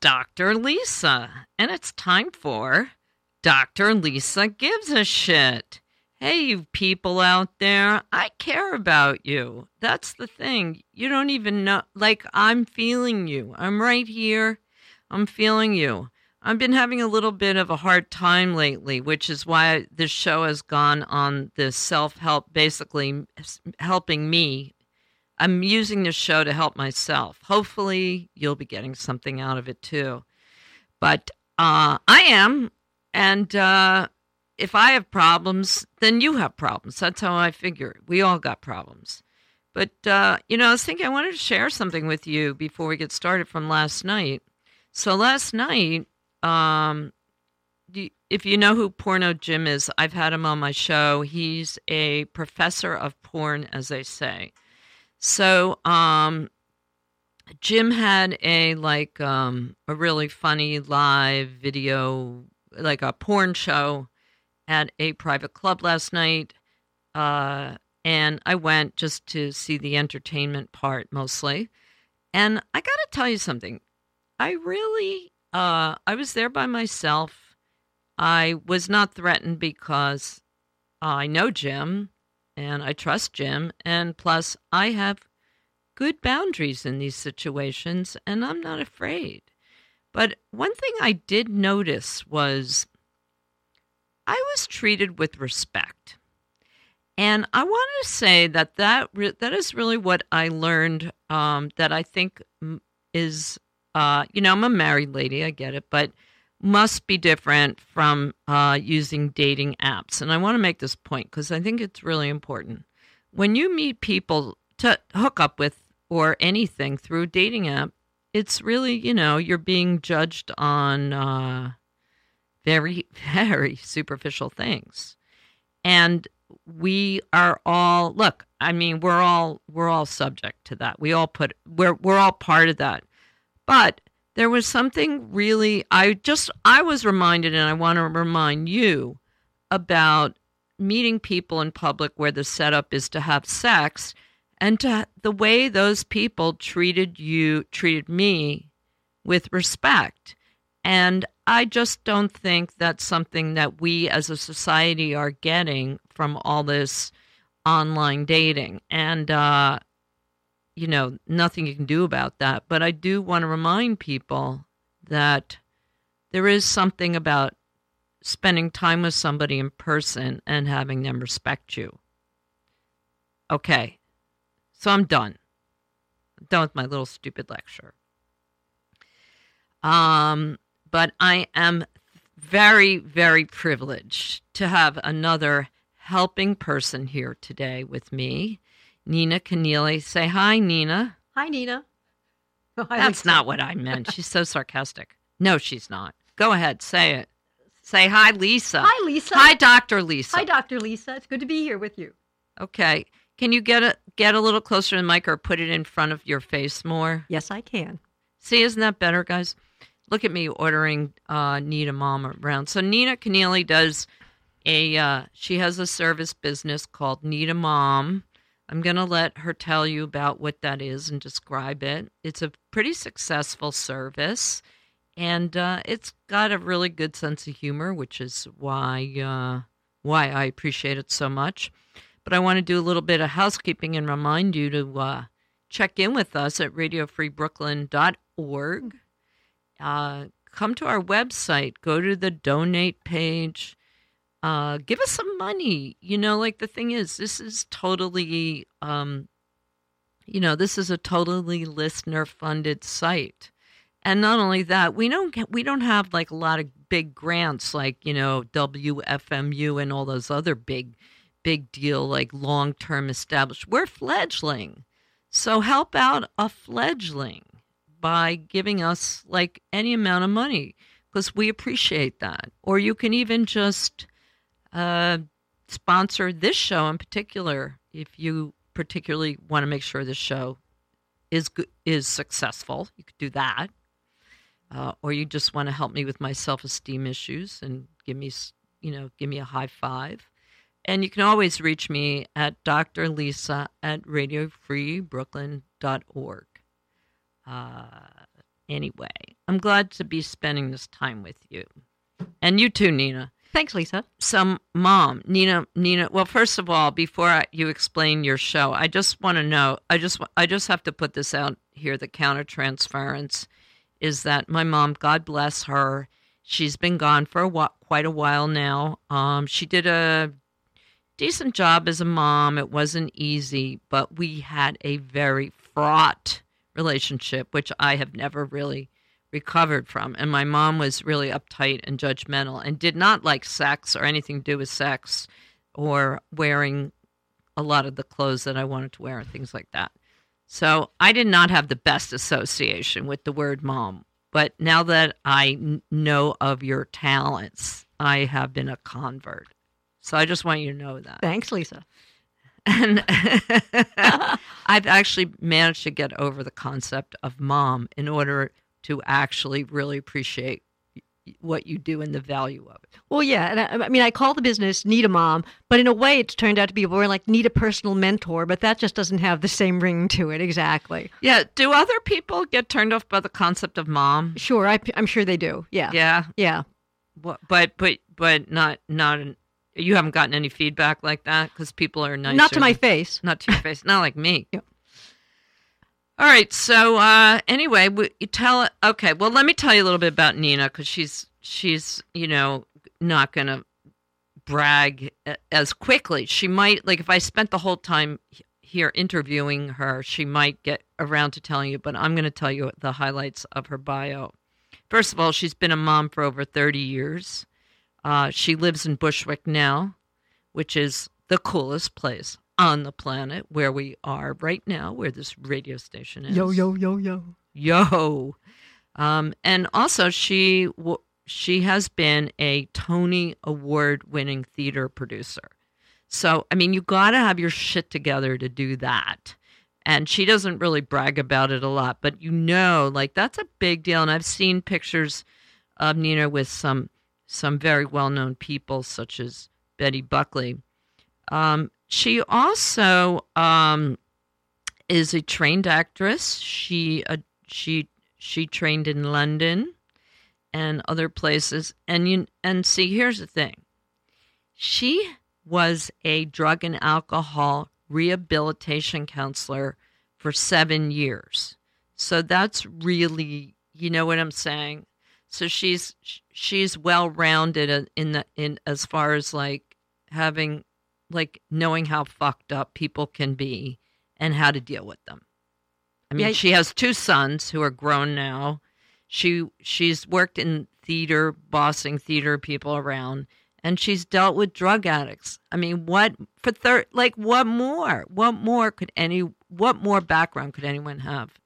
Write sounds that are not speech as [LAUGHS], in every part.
Dr. Lisa, and it's time for Dr. Lisa Gives a Shit. Hey, you people out there, I care about you. That's the thing. You don't even know. Like, I'm feeling you. I'm right here. I'm feeling you. I've been having a little bit of a hard time lately, which is why this show has gone on this self help, basically helping me I'm using this show to help myself. Hopefully, you'll be getting something out of it too. But uh, I am, and uh, if I have problems, then you have problems. That's how I figure. We all got problems. But uh, you know, I was thinking I wanted to share something with you before we get started from last night. So last night, um, if you know who Porno Jim is, I've had him on my show. He's a professor of porn, as they say. So, um, Jim had a like um, a really funny live video, like a porn show at a private club last night. Uh, and I went just to see the entertainment part mostly. And I got to tell you something. I really, uh, I was there by myself. I was not threatened because I know Jim and I trust Jim. And plus, I have good boundaries in these situations, and I'm not afraid. But one thing I did notice was I was treated with respect. And I want to say that that, re- that is really what I learned um, that I think is, uh, you know, I'm a married lady, I get it, but must be different from uh, using dating apps. And I want to make this point because I think it's really important. When you meet people to hook up with or anything through a dating app, it's really, you know, you're being judged on uh, very, [LAUGHS] very superficial things. And we are all look i mean we're all we're all subject to that we all put we're we're all part of that but there was something really I just I was reminded and I want to remind you about meeting people in public where the setup is to have sex and to the way those people treated you treated me with respect and I just don't think that's something that we as a society are getting from all this online dating. And uh, you know, nothing you can do about that. But I do want to remind people that there is something about spending time with somebody in person and having them respect you. Okay, so I'm done. I'm done with my little stupid lecture. Um, but I am very, very privileged to have another helping person here today with me. Nina Keneally. Say hi, Nina. Hi, Nina. [LAUGHS] Oh, That's not what I meant. She's so sarcastic. No, she's not. Go ahead, say it. Say hi, Lisa. Hi, Lisa. Hi, Dr. Lisa. Hi, Dr. Lisa. It's good to be here with you. Okay. Can you get a get a little closer to the mic or put it in front of your face more? Yes, I can. See, isn't that better, guys? Look at me ordering uh, Nina Mom around. So Nina Keneally does a uh, she has a service business called Need a Mom I'm going to let her tell you about what that is and describe it. It's a pretty successful service, and uh, it's got a really good sense of humor, which is why uh, why I appreciate it so much. But I want to do a little bit of housekeeping and remind you to uh, check in with us at radiofreebrooklyn.org. Uh, come to our website, go to the donate page uh, give us some money. You know, like the thing is, this is totally, um, you know, this is a totally listener funded site. And not only that, we don't get, we don't have like a lot of big grants like, you know, WFMU and all those other big, big deal, like long term established. We're fledgling. So help out a fledgling by giving us like any amount of money because we appreciate that. Or you can even just uh, sponsor this show in particular if you particularly want to make sure this show is is successful. You could do that, uh, or you just want to help me with my self esteem issues and give me you know give me a high five. And you can always reach me at Dr. Lisa at radiofreebrooklyn.org. Uh, anyway. I'm glad to be spending this time with you. And you too, Nina. Thanks, Lisa. So, mom, Nina, Nina. Well, first of all, before I, you explain your show, I just want to know. I just, I just have to put this out here. The countertransference is that my mom, God bless her, she's been gone for a while, quite a while now. Um, she did a decent job as a mom. It wasn't easy, but we had a very fraught relationship, which I have never really recovered from. And my mom was really uptight and judgmental and did not like sex or anything to do with sex or wearing a lot of the clothes that I wanted to wear and things like that. So I did not have the best association with the word mom. But now that I n- know of your talents, I have been a convert. So I just want you to know that. Thanks, Lisa. And [LAUGHS] [LAUGHS] I've actually managed to get over the concept of mom in order to actually really appreciate what you do and the value of it. Well, yeah, and I, I mean, I call the business Need a Mom, but in a way, it's turned out to be more like Need a Personal Mentor, but that just doesn't have the same ring to it exactly. Yeah. Do other people get turned off by the concept of mom? Sure, I, am sure they do. Yeah, Yeah. yeah. What, but but but not not. You haven't gotten any feedback like that because people are nice. Not to my face. not to your face. Not like me. [LAUGHS] Yep. All right. So uh, anyway, we, you tell. Okay. Well, let me tell you a little bit about Nina because she's she's you know not gonna brag as quickly. She might like if I spent the whole time here interviewing her, she might get around to telling you. But I'm going to tell you the highlights of her bio. First of all, she's been a mom for over 30 years. Uh, she lives in Bushwick now, which is the coolest place on the planet where we are right now, where this radio station is. Yo, yo, yo, yo. yo. Um, and also, she w- she has been a Tony Award winning theater producer. So, I mean, you got to have your shit together to do that. And she doesn't really brag about it a lot, but you know, like that's a big deal. And I've seen pictures of Nina with some some very well known people, such as Betty Buckley. Um, she also um, is a trained actress. She uh, she she trained in London and other places. And you and see, here's the thing. She was a drug and alcohol rehabilitation counselor for seven years. So that's really, you know what I'm saying. So she's she's well rounded in the in as far as like having like knowing how fucked up people can be and how to deal with them. I mean, Yeah. she has two sons who are grown now. She she's worked in theater, bossing theater people around, and she's dealt with drug addicts. I mean, what for third? Like, what more? What more could any? What more background could anyone have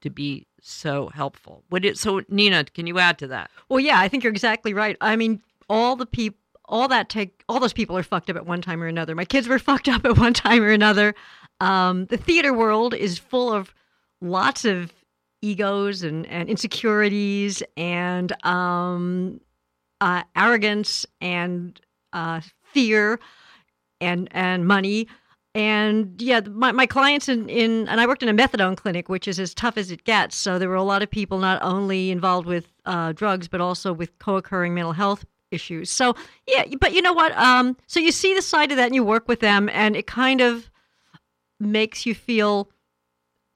to be so helpful? Would it? So, Nina, can you add to that? Well, yeah, I think you're exactly right. I mean, all the people, all that take, all those people are fucked up at one time or another. My kids were [LAUGHS] fucked up at one time or another. Um, the theater world is full of lots of egos and, and insecurities and um, uh, arrogance and uh, fear and and money. And yeah, my, my clients in, in and I worked in a methadone clinic, which is as tough as it gets. So there were a lot of people not only involved with uh, drugs, but also with co-occurring mental health issues. So yeah, but you know what? Um, so you see the side of that, and you work with them, and it kind of makes you feel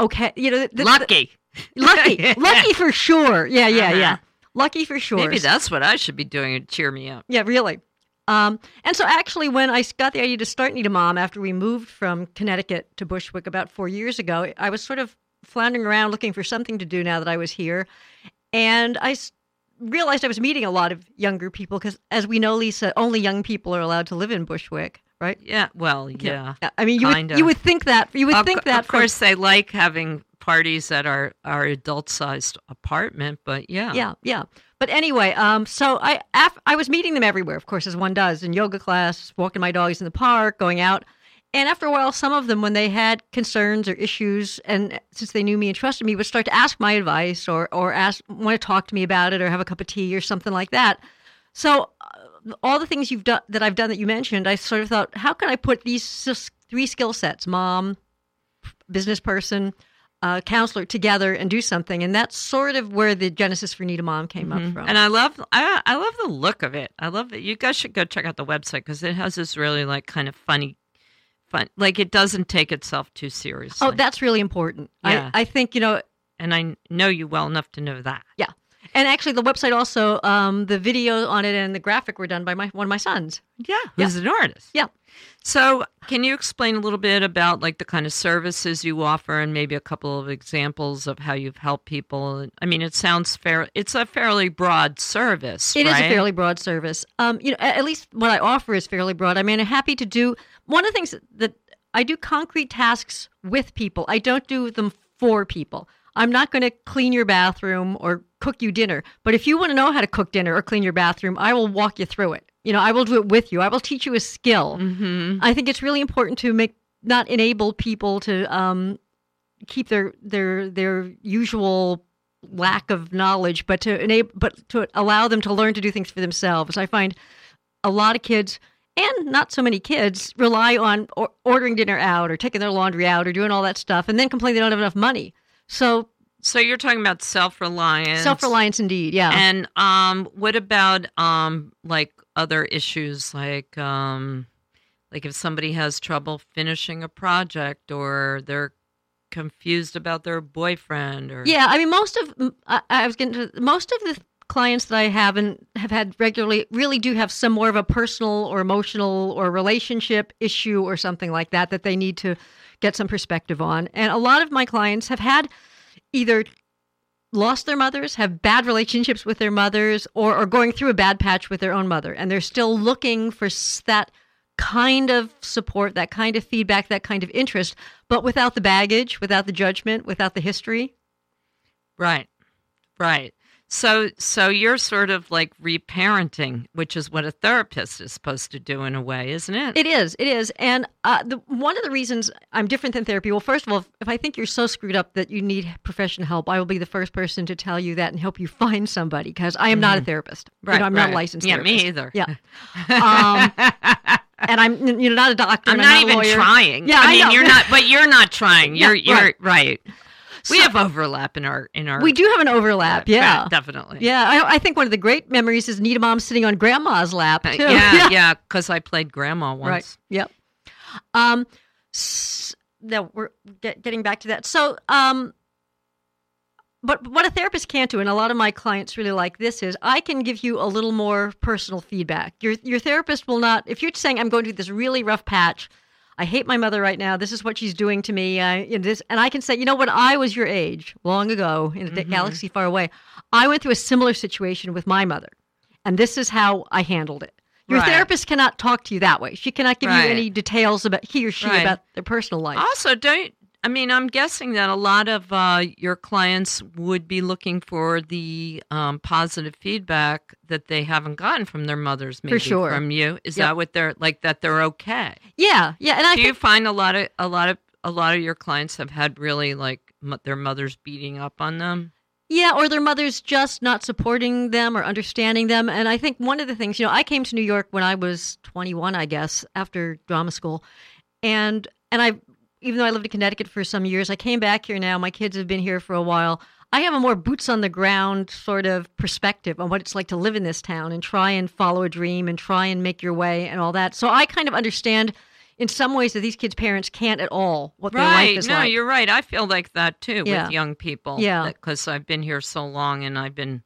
okay. You know, the, the- Lucky. [LAUGHS] lucky, [LAUGHS] lucky for sure. Yeah, yeah, Uh-huh. yeah. Lucky for sure. Maybe that's what I should be doing to cheer me up. Yeah, really. Um, and so actually, when I got the idea to start Need a Mom after we moved from Connecticut to Bushwick about four years ago, I was sort of floundering around looking for something to do now that I was here. And I realized I was meeting a lot of younger people because, as we know, Lisa, only young people are allowed to live in Bushwick, right? Yeah. Well, yeah. I mean, you would, you would think that. You would Of, think that. of from- course, they like having parties at our our adult sized apartment, but yeah. yeah yeah but anyway um so i af- i was meeting them everywhere of course as one does in yoga class walking my dogs in the park going out and after a while some of them when they had concerns or issues and since they knew me and trusted me would start to ask my advice or or ask want to talk to me about it or have a cup of tea or something like that so uh, all the things you've done that i've done that you mentioned i sort of thought how can i put these three skill sets mom business person uh, counselor together and do something. And that's sort of where the genesis for Need a Mom came up from. Mm-hmm. And I love, I, I love the look of it. I love it. You guys should go check out the website because it has this really like kind of funny, fun. Like it doesn't take itself too seriously. oh, that's really important. Yeah. I, I think, you know, and I know you well enough to know that. Yeah. And actually the website also, um, the video on it and the graphic were done by my one of my sons. Yeah, who's an artist. Yeah. So, can you explain a little bit about like the kind of services you offer and maybe a couple of examples of how you've helped people? I mean, it sounds fair. It's a fairly broad service. It is right? a fairly broad service. Um, you know, at least what I offer is fairly broad. I mean, I'm happy to do one of the things that I do concrete tasks with people. I don't do them for people. I'm not going to clean your bathroom or cook you dinner. But if you want to know how to cook dinner or clean your bathroom, I will walk you through it. You know, I will do it with you. I will teach you a skill. Mhm. I think it's really important to make not enable people to um, keep their their their usual lack of knowledge, but to enable but to allow them to learn to do things for themselves. I find a lot of kids and not so many kids rely on or- ordering dinner out or taking their laundry out or doing all that stuff, and then complain they don't have enough money. So So you're talking about self reliance. self reliance, indeed, yeah. And um, what about um, like other issues like um, like if somebody has trouble finishing a project or they're confused about their boyfriend or Yeah, I mean, most of I, I was getting to most of the clients that I have and have had regularly really do have some more of a personal or emotional or relationship issue or something like that that they need to get some perspective on. And a lot of my clients have had either lost their mothers, have bad relationships with their mothers, or are going through a bad patch with their own mother, and they're still looking for that kind of support, that kind of feedback, that kind of interest, but without the baggage, without the judgment, without the history. Right. Right. So so you're sort of like reparenting, which is what a therapist is supposed to do in a way, isn't it? It is. It is. And uh, the, one of the reasons I'm different than therapy, well, first of all, if, I think you're so screwed up that you need professional help, I will be the first person to tell you that and help you find somebody because I am not a therapist. You right. know, I'm not right. a licensed Yeah, therapist. me either. Yeah. [LAUGHS] Um, and I'm you know not a doctor. I'm not a even lawyer. trying. Yeah, I I mean know. you're not but you're not trying. [LAUGHS] You're you're right. We So- have overlap in our in our We do have an overlap. Yeah. definitely. Yeah, I, I think one of the great memories is Nita Mom sitting on Grandma's lap Uh, too. yeah, [LAUGHS] yeah, because I played grandma once. Right. Yep. Um. S- now we're get, getting back to that. So, um. But what a therapist can't do, and a lot of my clients really like this, is I can give you a little more personal feedback. Your your therapist will not. If you're saying I'm going through this really rough patch, I hate my mother right now. This is what she's doing to me. I, and this, and I can say, you know, when I was your age, long ago in a Mhm. galaxy far away, I went through a similar situation with my mother, and this is how I handled it. Your Right. therapist cannot talk to you that way. She cannot give Right. you any details about he or she Right. about their personal life. Also, don't I mean? I'm guessing that a lot of uh, your clients would be looking for the um, positive feedback that they haven't gotten from their mothers, maybe sure. from you. Is Yep. that what they're like? That they're okay? yeah, yeah, and I Do you find a lot of a lot of a lot of your clients have had really like m- their mothers beating up on them? yeah, or their mother's just not supporting them or understanding them. And I think one of the things, you know, I came to New York when I was 21, I guess, after drama school, and and I, even though I lived in Connecticut for some years, I came back here now. My kids have been here for a while. I have a more boots on the ground sort of perspective on what it's like to live in this town and try and follow a dream and try and make your way and all that. So I kind of understand in some ways that these kids' parents can't at all what their life Right. is No, like. you're right. I feel like that too Yeah. with young people. Yeah. Because I've been here so long and I've been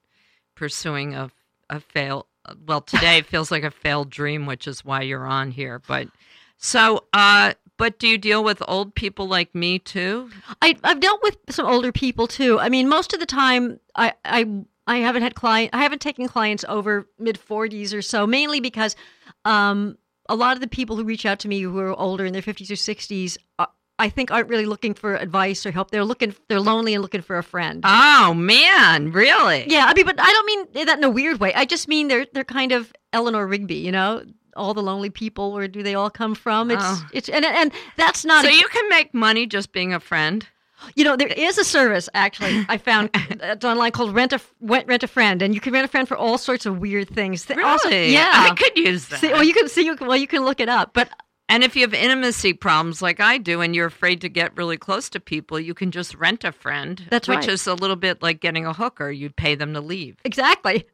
pursuing a a fail. Well, today it feels like a failed dream, which is why you're on here. But so, uh, but do you deal with old people like me too? I, I've dealt with some older people too. I mean, most of the time, I, I, I haven't had client, I haven't taken clients over mid forties or so, mainly because, um, a lot of the people who reach out to me who are older in their fifties or sixties, uh, I think aren't really looking for advice or help. They're looking, they're lonely and looking for a friend. Oh man, really? yeah, I mean, but I don't mean that in a weird way. I just mean they're they're kind of Eleanor Rigby, you know. All the lonely people, where do they all come from? It's Oh. it's and and that's not So a- you can make money just being a friend. You know, there is a service actually I found [LAUGHS] it's online called Rent a Rent Rent a Friend, and you can rent a friend for all sorts of weird things. Really? Also, yeah. I could use that. See, well, you can see. You can, well, you can look it up. But And if you have intimacy problems like I do and you're afraid to get really close to people, you can just rent a friend. That's which right. is a little bit like getting a hooker. You'd pay them to leave. Exactly.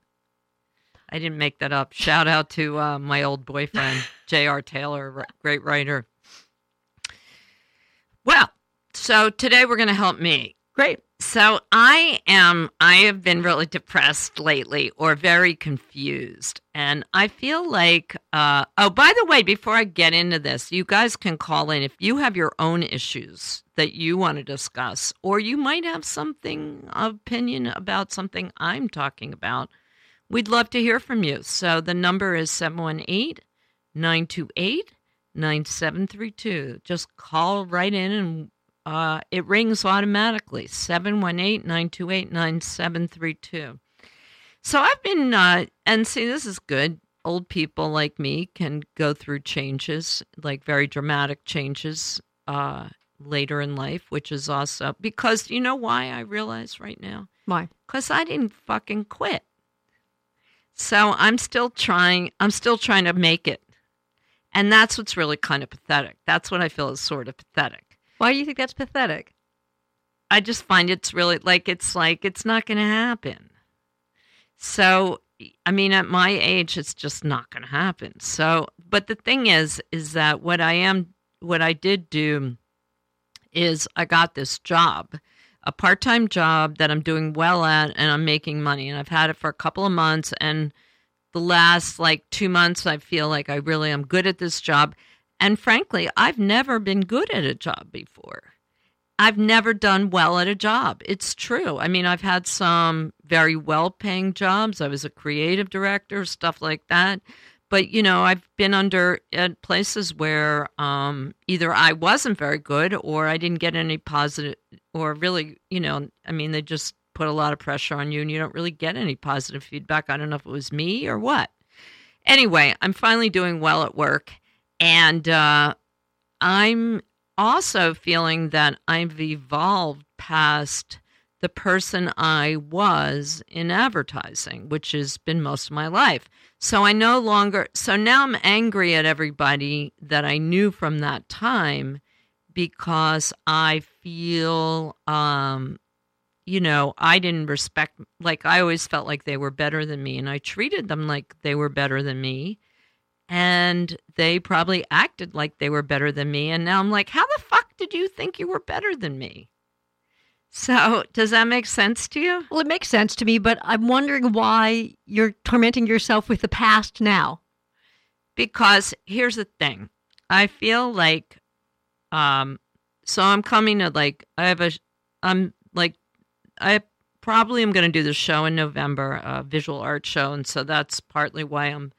I didn't make that up. Shout out to uh, my old boyfriend, [LAUGHS] J.R. Taylor, great writer. Well, so today we're going to help me. Great. So I am, I have been really depressed lately or very confused. And I feel like, uh, oh, by the way, before I get into this, you guys can call in if you have your own issues that you want to discuss, or you might have something opinion about something I'm talking about. We'd love to hear from you. So the number is 718 928 9732. Just call right in and uh, it rings automatically 718 928 9732. So I've been, uh, and see, this is good. Old people like me can go through changes, like very dramatic changes uh, later in life, which is also because you know why I realize right now? Why? Because I didn't fucking quit. So I'm still trying, I'm still trying to make it. And that's what's really kind of pathetic. That's what I feel is sort of pathetic. Why do you think that's pathetic? I just find it's really like it's like it's not going to happen. So, I mean, at my age, it's just not going to happen. So, but the thing is, is that what I am, what I did do is I got this job, a part time job that I'm doing well at and I'm making money. And I've had it for a couple of months. And the last like two months, I feel like I really am good at this job. And frankly, I've never been good at a job before. I've never done well at a job. It's true. I mean, I've had some very well paying jobs. I was a creative director, stuff like that. But, you know, I've been under at places where um, either I wasn't very good or I didn't get any positive, or really, you know, I mean, they just put a lot of pressure on you and you don't really get any positive feedback. I don't know if it was me or what. Anyway, I'm finally doing well at work. And uh, I'm also feeling that I've evolved past the person I was in advertising, which has been most of my life. So I no longer, so now I'm angry at everybody that I knew from that time because I feel, um, you know, I didn't respect, like, I always felt like they were better than me, and I treated them like they were better than me and they probably acted like they were better than me and now i'm like how the fuck did you think you were better than me so does that make sense to you? Well, it makes sense to me, but I'm wondering why you're tormenting yourself with the past now. because here's the thing. I feel like um so i'm coming to like i have a i'm like i probably am going to do the show in november a visual art show and so that's partly why i'm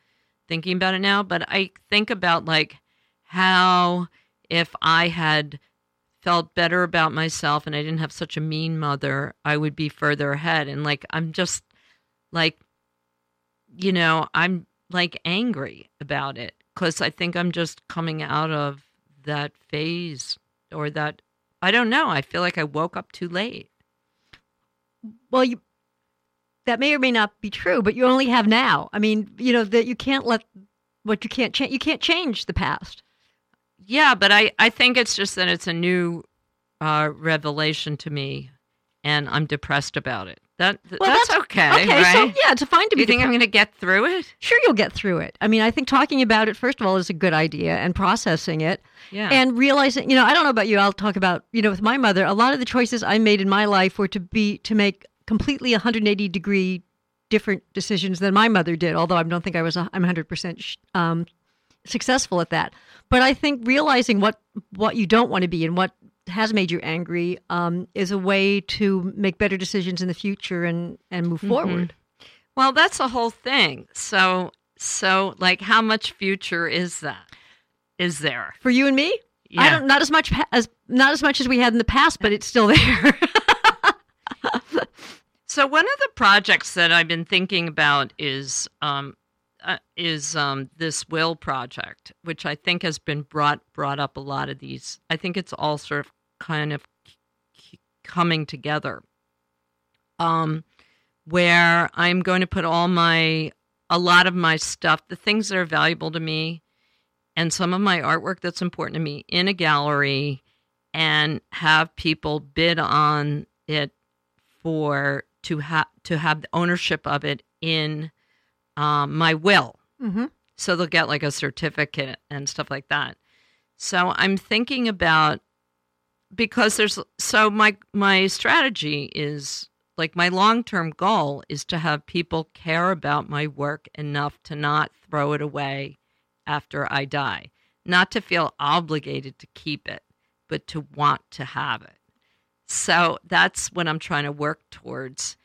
thinking about it now. But i think about like how if i had felt better about myself and i didn't have such a mean mother i would be further ahead and like i'm just like you know i'm like angry about it because i think i'm just coming out of that phase or that i don't know i feel like i woke up too late Well, you that may or may not be true, but you only have now. I mean, you know that you can't let what you can't change. You can't change the past. Yeah, but I, I think it's just that it's a new uh, revelation to me, and I'm depressed about it. That Well, that's, that's- okay, okay, right? so yeah, it's fine to Do you be. think I'm going to get through it? sure, you'll get through it. I mean, I think talking about it first of all is a good idea, and processing it, Yeah. and realizing. You know, I don't know about you. I'll talk about you know with my mother. A lot of the choices I made in my life were to be to make completely 180 degree different decisions than my mother did. Although I don't think I was. a- I'm 100 percent um, successful at that. But I think realizing what what you don't want to be and what has made you angry um, is a way to make better decisions in the future and and move forward. well, that's the whole thing. So so like, how much future is that? Is there? For you and me, Yeah. I don't not as much as not as much as we had in the past, but it's still there. [LAUGHS] So one of the projects that I've been thinking about is um, uh, is um, this will project, which I think has been brought brought up a lot of these. I think it's all sort of kind of coming together. Um, where I'm going to put all my a lot of my stuff, the things that are valuable to me, and some of my artwork that's important to me in a gallery and have people bid on it for to have to have the ownership of it in um, my will. Mm-hmm. So they'll get like a certificate and stuff like that. So I'm thinking about because there's so my my strategy is like my long-term goal is to have people care about my work enough to not throw it away after I die. Not to feel obligated to keep it, but to want to have it. So that's what I'm trying to work towards.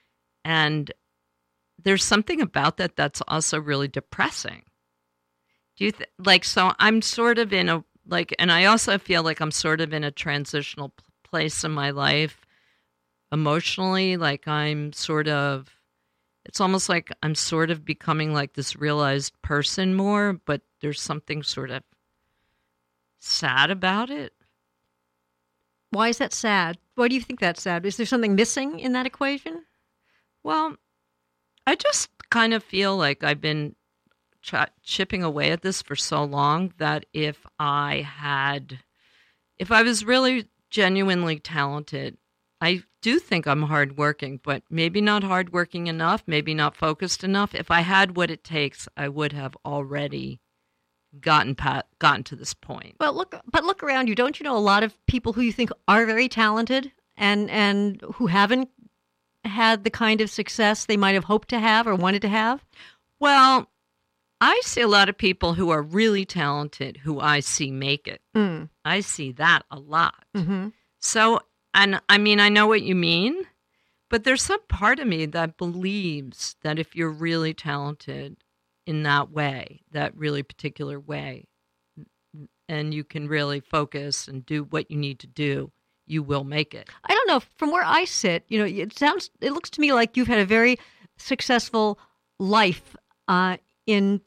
And there's something about that that's also really depressing. Do you th- like so I'm sort of in a like and I also feel like I'm sort of in a transitional p- place in my life emotionally like I'm sort of it's almost like I'm sort of becoming like this realized person more but there's something sort of sad about it. Why is that sad? Why do you think that's sad? Is there something missing in that equation? Well, I just kind of feel like I've been ch- chipping away at this for so long that if I had, if I was really genuinely talented, I do think I'm hardworking, but maybe not hardworking enough, maybe not focused enough. If I had what it takes, I would have already gotten pat, gotten to this point. Well, look, but look around you. Don't you know a lot of people who you think are very talented and and who haven't had the kind of success they might have hoped to have or wanted to have? Well, I see a lot of people who are really talented who I see make it. Mm. I see that a lot. hmm So, and I mean, I know what you mean, but there's some part of me that believes that if you're really talented in that way, that really particular way, and you can really focus and do what you need to do, you will make it. I don't know. From where I sit, you know, it sounds, it looks to me like you've had a very successful life uh, in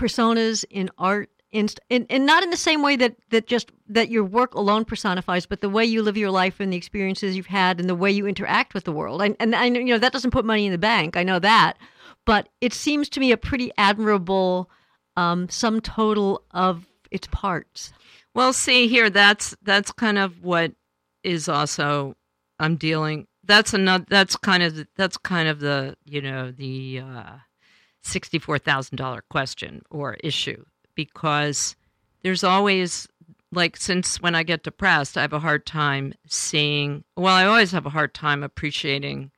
personas, in art, in, in, and not in the same way that, that just that your work alone personifies, but the way you live your life and the experiences you've had and the way you interact with the world. And, and I know, you know, that doesn't put money in the bank. I know that. But it seems to me a pretty admirable um, sum total of its parts. Well, see here, that's that's kind of what is also I'm dealing. That's another. That's kind of that's kind of the you know the uh, sixty four thousand dollar question or issue because there's always like since when I get depressed, I have a hard time seeing. Well, I always have a hard time appreciating,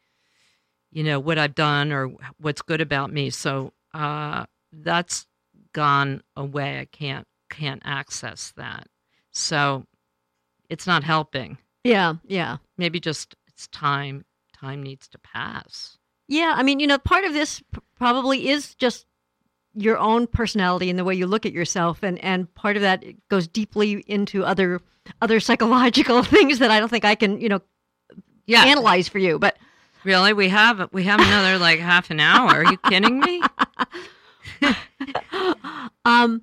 you know, what I've done or what's good about me. So uh, that's gone away. I can't can't access that. So it's not helping. Yeah, yeah. Maybe just it's time. Time needs to pass. Yeah, I mean, you know, part of this probably is just your own personality and the way you look at yourself, and and part of that goes deeply into other other psychological [LAUGHS] things that I don't think I can, you know, Yeah. analyze for you. But Really? We have we have another [LAUGHS] like half an hour. Are you kidding me? [LAUGHS] um,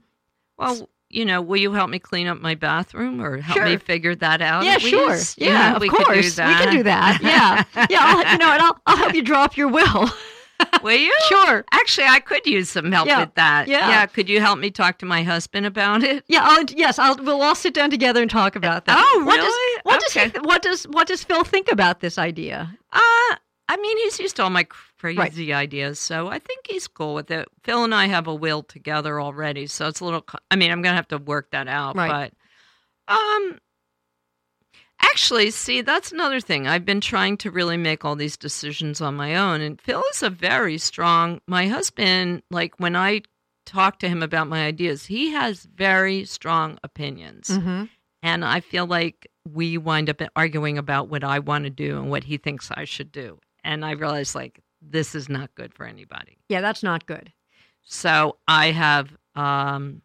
Well, you know, will you help me clean up my bathroom or help me figure that out? yeah, sure? You yeah, of we course, could do that. we can do that. Yeah, [LAUGHS] yeah, I'll, you know, and I'll I'll help you draw up your will. [LAUGHS] will you? sure. Actually, I could use some help Yeah, with that. yeah. Yeah. Could you help me talk to my husband about it? Yeah, I'll, yes, I'll, we'll all sit down together and talk about that. Oh, What does, really? what does Okay. he, what does what does Phil think about this idea? Uh, I mean, he's used to all my crazy ideas, so I think he's cool with it. Phil and I have a will together already, so it's a little. I mean, I'm gonna have to work that out, Right. but um, actually, see, that's another thing. I've been trying to really make all these decisions on my own, and Phil is a very strong. My husband, like when I talk to him about my ideas, he has very strong opinions. Mm-hmm. And I feel like we wind up arguing about what I want to do and what he thinks I should do. And I realized like, this is not good for anybody. Yeah, that's not good. So I have um,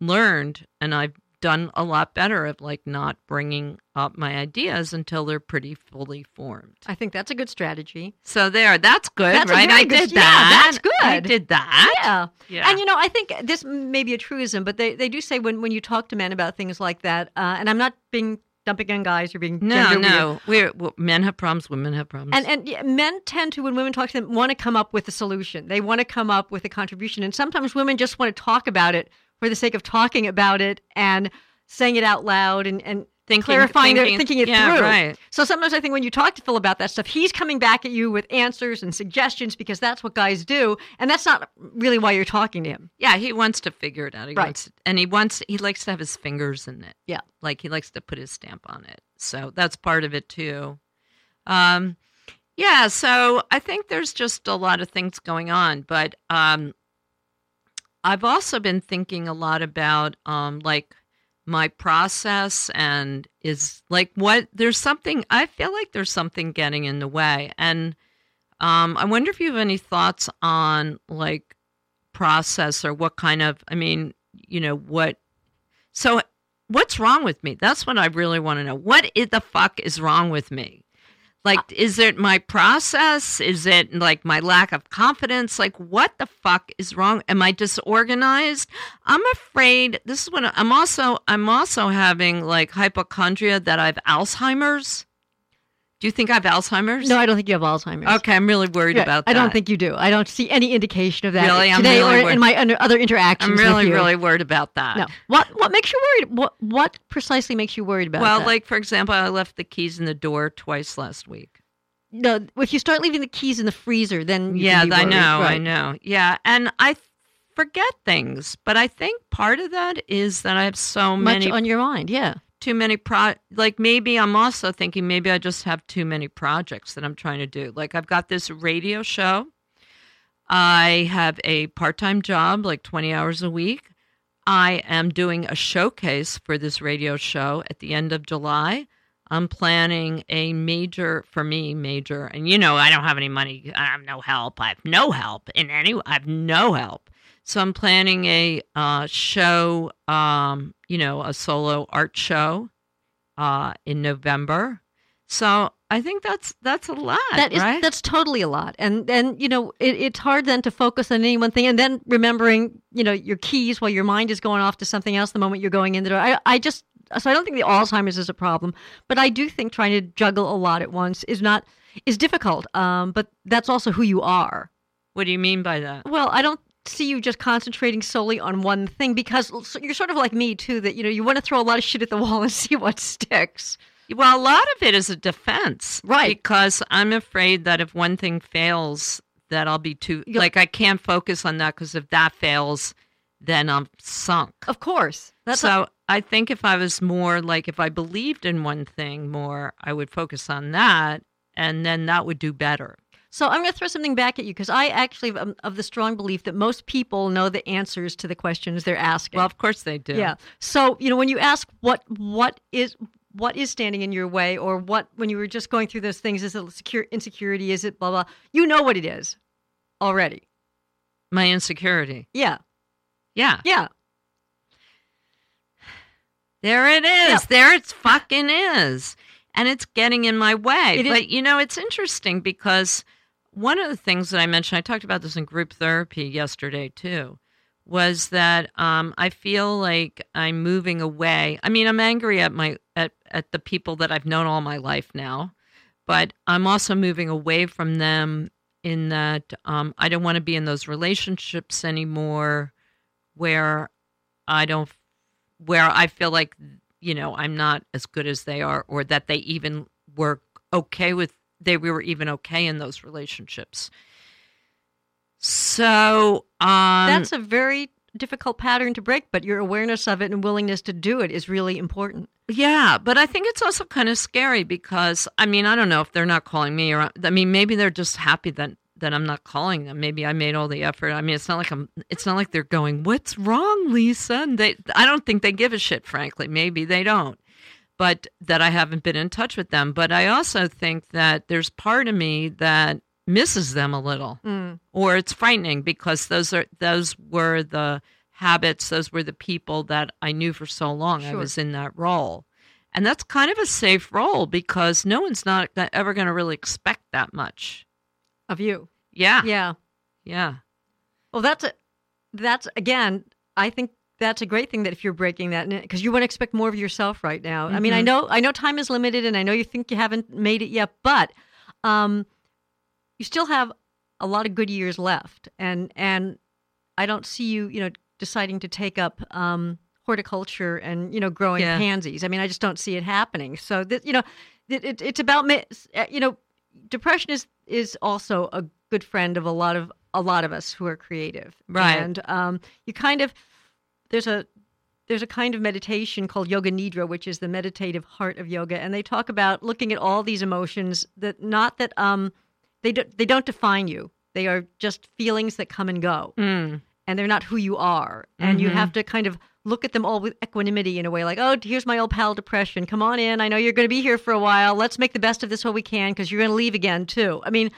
learned and I've done a lot better of like not bringing up my ideas until they're pretty fully formed. I think that's a good strategy. So there, that's good, That's right? I good- did yeah, that. that's good. I did that. Yeah. Yeah. And you know, I think this may be a truism, but they, they do say when, when you talk to men about things like that, uh, and I'm not being dumping on guys or being no, no. We're, well, men have problems, women have problems. And and yeah, men tend to, when women talk to them, want to come up with a solution. They want to come up with a contribution, and sometimes women just want to talk about it for the sake of talking about it and saying it out loud and, and Thinking, clarifying it, thinking it yeah, through. right. So sometimes I think when you talk to Phil about that stuff, he's coming back at you with answers and suggestions because that's what guys do, and that's not really why you're talking to him. Yeah, he wants to figure it out. He Right. wants, and he wants, he likes to have his fingers in it. Yeah. like he likes to put his stamp on it. So that's part of it too. Um, yeah. So I think there's just a lot of things going on, but um, I've also been thinking a lot about um, like my process and is like what there's something I feel like there's something getting in the way. And um, I wonder if you have any thoughts on like process or what kind of I mean you know what so what's wrong with me? That's what I really want to know. What the fuck is wrong with me like is it my process? Is it like my lack of confidence? Like what the fuck is wrong? Am i disorganized? I'm afraid this is what i'm also i'm also having like hypochondria that i've alzheimer's do you think i have alzheimer's No, I don't think you have Alzheimer's. okay i'm really worried Yeah, about that I don't think you do. I don't see any indication of that Really? I'm today really or worried. in my other interactions. i'm with really really worried about that No. What what makes you worried? What what precisely makes you worried about that? well that? like for example i left the keys in the door twice last week no, if you start leaving the keys in the freezer, then you yeah i know i know yeah and i th- forget things but i think part of that is that i have so Much many on your mind, yeah. Too many pro like maybe i'm also thinking maybe i just have too many projects that i'm trying to do. Like i've got this radio show. I have a part-time job like 20 hours a week. I am doing a showcase for this radio show at the end of july. I'm planning a major for me major and you know i don't have any money. I have no help. I have no help in any i have no help so I'm planning a uh, show, um, you know, a solo art show uh, in November. So I think that's that's a lot, That is right? that's totally a lot, and then you know it, it's hard then to focus on any one thing, and then remembering you know your keys while your mind is going off to something else the moment you're going in the door. I I just so I don't think the Alzheimer's is a problem, but I do think trying to juggle a lot at once is not is difficult. Um, but that's also who you are. what do you mean by that? Well, I don't see you just concentrating solely on one thing because you're sort of like me too. That you know you want to throw a lot of shit at the wall [LAUGHS] and see what sticks. Well, a lot of it is a defense, Right. Because I'm afraid that if one thing fails, that I'll be too You'll- like I can't focus on that because if that fails, then I'm sunk. Of course, that's so I think if I was more like if I believed in one thing more, I would focus on that, and then that would do better. So I'm going to throw something back at you because I actually am um, of the strong belief that most people know the answers to the questions they're asking. Well, of course they do. yeah. So you know when you ask what what is what is standing in your way, or what when you were just going through those things, is it secure insecurity? Is it blah blah? You know what it is already. My insecurity. Yeah. Yeah. Yeah. There it is. Yeah. There it's fucking is. And it's getting in my way. It is- but you know, it's interesting because one of the things that I mentioned, I talked about this in group therapy yesterday too, was that um, I feel like I'm moving away. I mean, I'm angry at my at, at the people that I've known all my life now, but I'm also moving away from them in that um, I don't want to be in those relationships anymore where I don't where I feel like you know I'm not as good as they are, or that they even were okay with they were even okay in those relationships. So um, That's a very difficult pattern to break, but your awareness of it and willingness to do it is really important. yeah, but I think it's also kind of scary because I mean I don't know if they're not calling me or I mean maybe they're just happy that that I'm not calling them. Maybe I made all the effort. I mean it's not like I'm it's not like they're going, "What's wrong, Lisa?" And they I don't think they give a shit frankly. Maybe they don't. But that I haven't been in touch with them, but I also think that there's part of me that misses them a little Mm. or it's frightening because those are those were the habits those were the people that i knew for so long i was in that role and that's kind of a safe role because no one's not ever going to really expect that much Of you. yeah yeah, Yeah. Well, that's a, that's again. I think that's a great thing that if you're breaking that, because you want to expect more of yourself right now. I mean, I Mhm. know, I know, time is limited, and I know you think you haven't made it yet, but um, you still have a lot of good years left, and and I don't see you, you know, deciding to take up um, horticulture and you know growing Yeah. pansies. I mean, I just don't see it happening. So that you know, it, it, it's about uh, you know, depression is is also a good friend of a lot of a lot of us who are creative. Right. And um, you kind of there's a there's a kind of meditation called yoga nidra which is the meditative heart of yoga. And they talk about looking at all these emotions that not that um they do, they don't define you. They are just feelings that come and go. Mm. and they're not who you are. And you Mhm. have to kind of look at them all with equanimity in a way like oh here's my old pal depression. Come on in. I know you're going to be here for a while. Let's make the best of this while we can because you're going to leave again too. I mean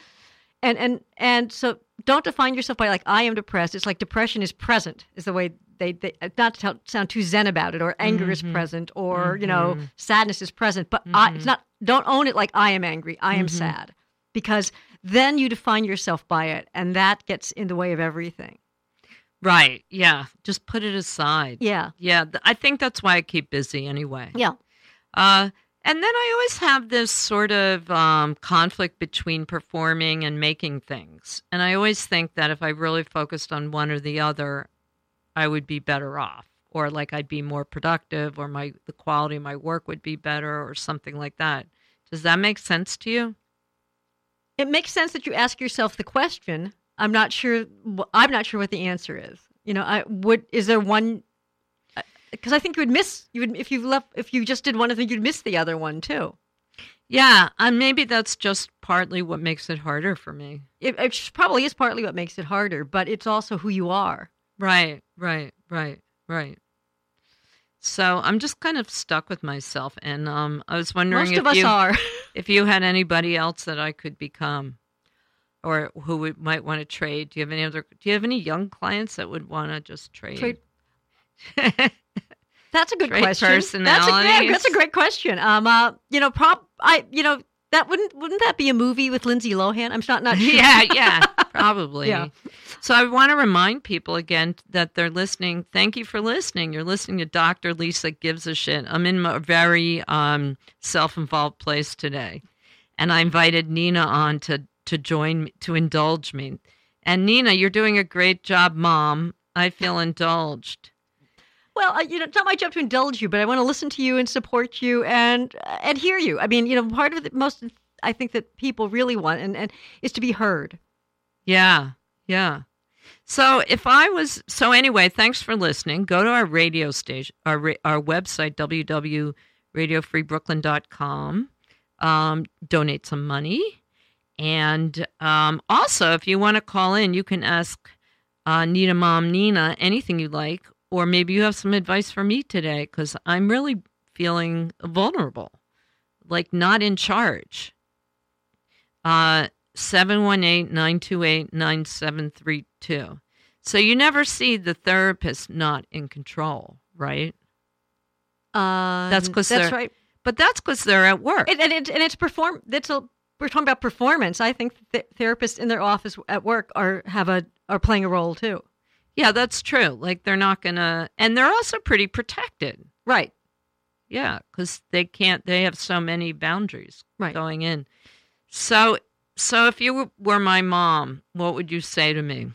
and and and so don't define yourself by like i am depressed. It's like depression is present is the way they, they not to sound too zen about it or anger is Mhm. present or you know Mhm. sadness is present but I, it's Mhm. not don't own it like i am angry i am Mhm. sad because then you define yourself by it and that gets in the way of everything Right. Yeah. Just put it aside. yeah Yeah. I think that's why I keep busy anyway. yeah Uh, and then I always have this sort of um, conflict between performing and making things. And I always think that if I really focused on one or the other, I would be better off, or like I'd be more productive, or my the quality of my work would be better, or something like that. Does that make sense to you? it makes sense that you ask yourself the question. I'm not sure. I'm not sure what the answer is. You know, I would. Is there one? Uh, because I think you would miss. You would if you left. If you just did one of them, you'd miss the other one too. Yeah, and maybe that's just partly what makes it harder for me. It, it probably is partly what makes it harder, but it's also who you are. Right, right, right, right. So I'm just kind of stuck with myself, and um, I was wondering Most if of us you are. [LAUGHS] if you had anybody else that I could become, or who would, might want to trade. Do you have any other? Do you have any young clients that would want to just trade? Trade- [LAUGHS] That's a good Great question. That's a, yeah, that's a great question. Um, uh, you know, prob I, you know, that wouldn't wouldn't that be a movie with Lindsay Lohan? I'm not not [LAUGHS] sure. yeah, yeah, probably. Yeah. So I want to remind people again that they're listening. Thank you for listening. You're listening to Dr. Lisa Gives a Shit. I'm in a very um, self-involved place today, and I invited Nina on to to join me to indulge me. And Nina, you're doing a great job, Mom. I feel indulged. Well, you know, it's not my job to indulge you, but I want to listen to you and support you and and hear you. I mean, you know, part of the most I think that people really want and, and is to be heard. Yeah, yeah. So if I was so anyway, thanks for listening. Go to our radio station, our our website www.radiofreebrooklyn.com. Um, donate some money, and um, also if you want to call in, you can ask uh, Nina Mom Nina anything you like, or maybe you have some advice for me today because I'm really feeling vulnerable, like not in charge. Uh, 718-928-9732. So you never see the therapist not in control, right? Uh, That's 'cause that's right. But that's because they're at work. And, and, it, and it's perform. That's a we're talking about performance. I think th- therapists in their office at work are have a are playing a role too. yeah, that's true. Like they're not gonna, and they're also pretty protected. Right. Yeah, because they can't. They have so many boundaries Right. going in. So, so if you were- my mom, what would you say to me?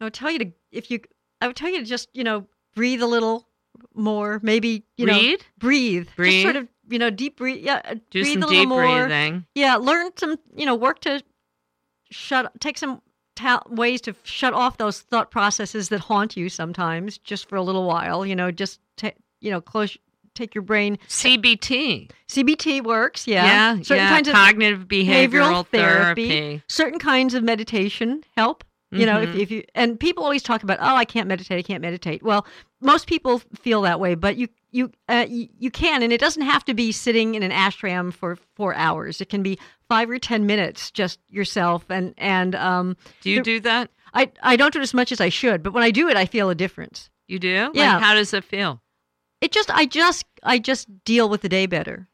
I would tell you to if you. I would tell you to just you know breathe a little more. Maybe you know Read, breathe. Just sort of you know deep breathe. Yeah. uh, do breathe some a little deep more. breathing. Yeah, learn some, you know, work to shut, take some ta- ways to shut off those thought processes that haunt you sometimes, just for a little while. You know, just ta- you know, close, take your brain. CBT. CBT works. Yeah, Yeah, certain yeah. kinds of cognitive behavioral, behavioral therapy. therapy. certain kinds of meditation help. You know, if, Mhm. if you and people always talk about, oh, I can't meditate, I can't meditate. Well, most people feel that way, but you you uh, you, you can, and it doesn't have to be sitting in an ashram for four hours. It can be five or ten minutes, just yourself. And and um, do you the- do that? I I don't do it as much as I should, but when I do it, I feel a difference. You do? Like, Yeah. how does it feel? It just I just I just deal with the day better.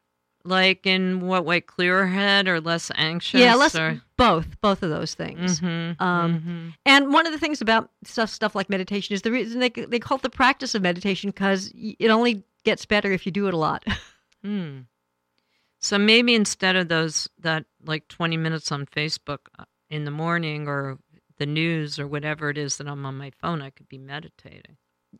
Like in what way? Clearer head or less anxious? yeah, less Or... both both of those things. Mhm, Um, mhm. And one of the things about stuff stuff like meditation is the reason they they call it the practice of meditation because it only gets better if you do it a lot. [LAUGHS] Hmm. So maybe instead of those that like twenty minutes on Facebook uh, in the morning or the news or whatever it is that I'm on my phone, I could be meditating.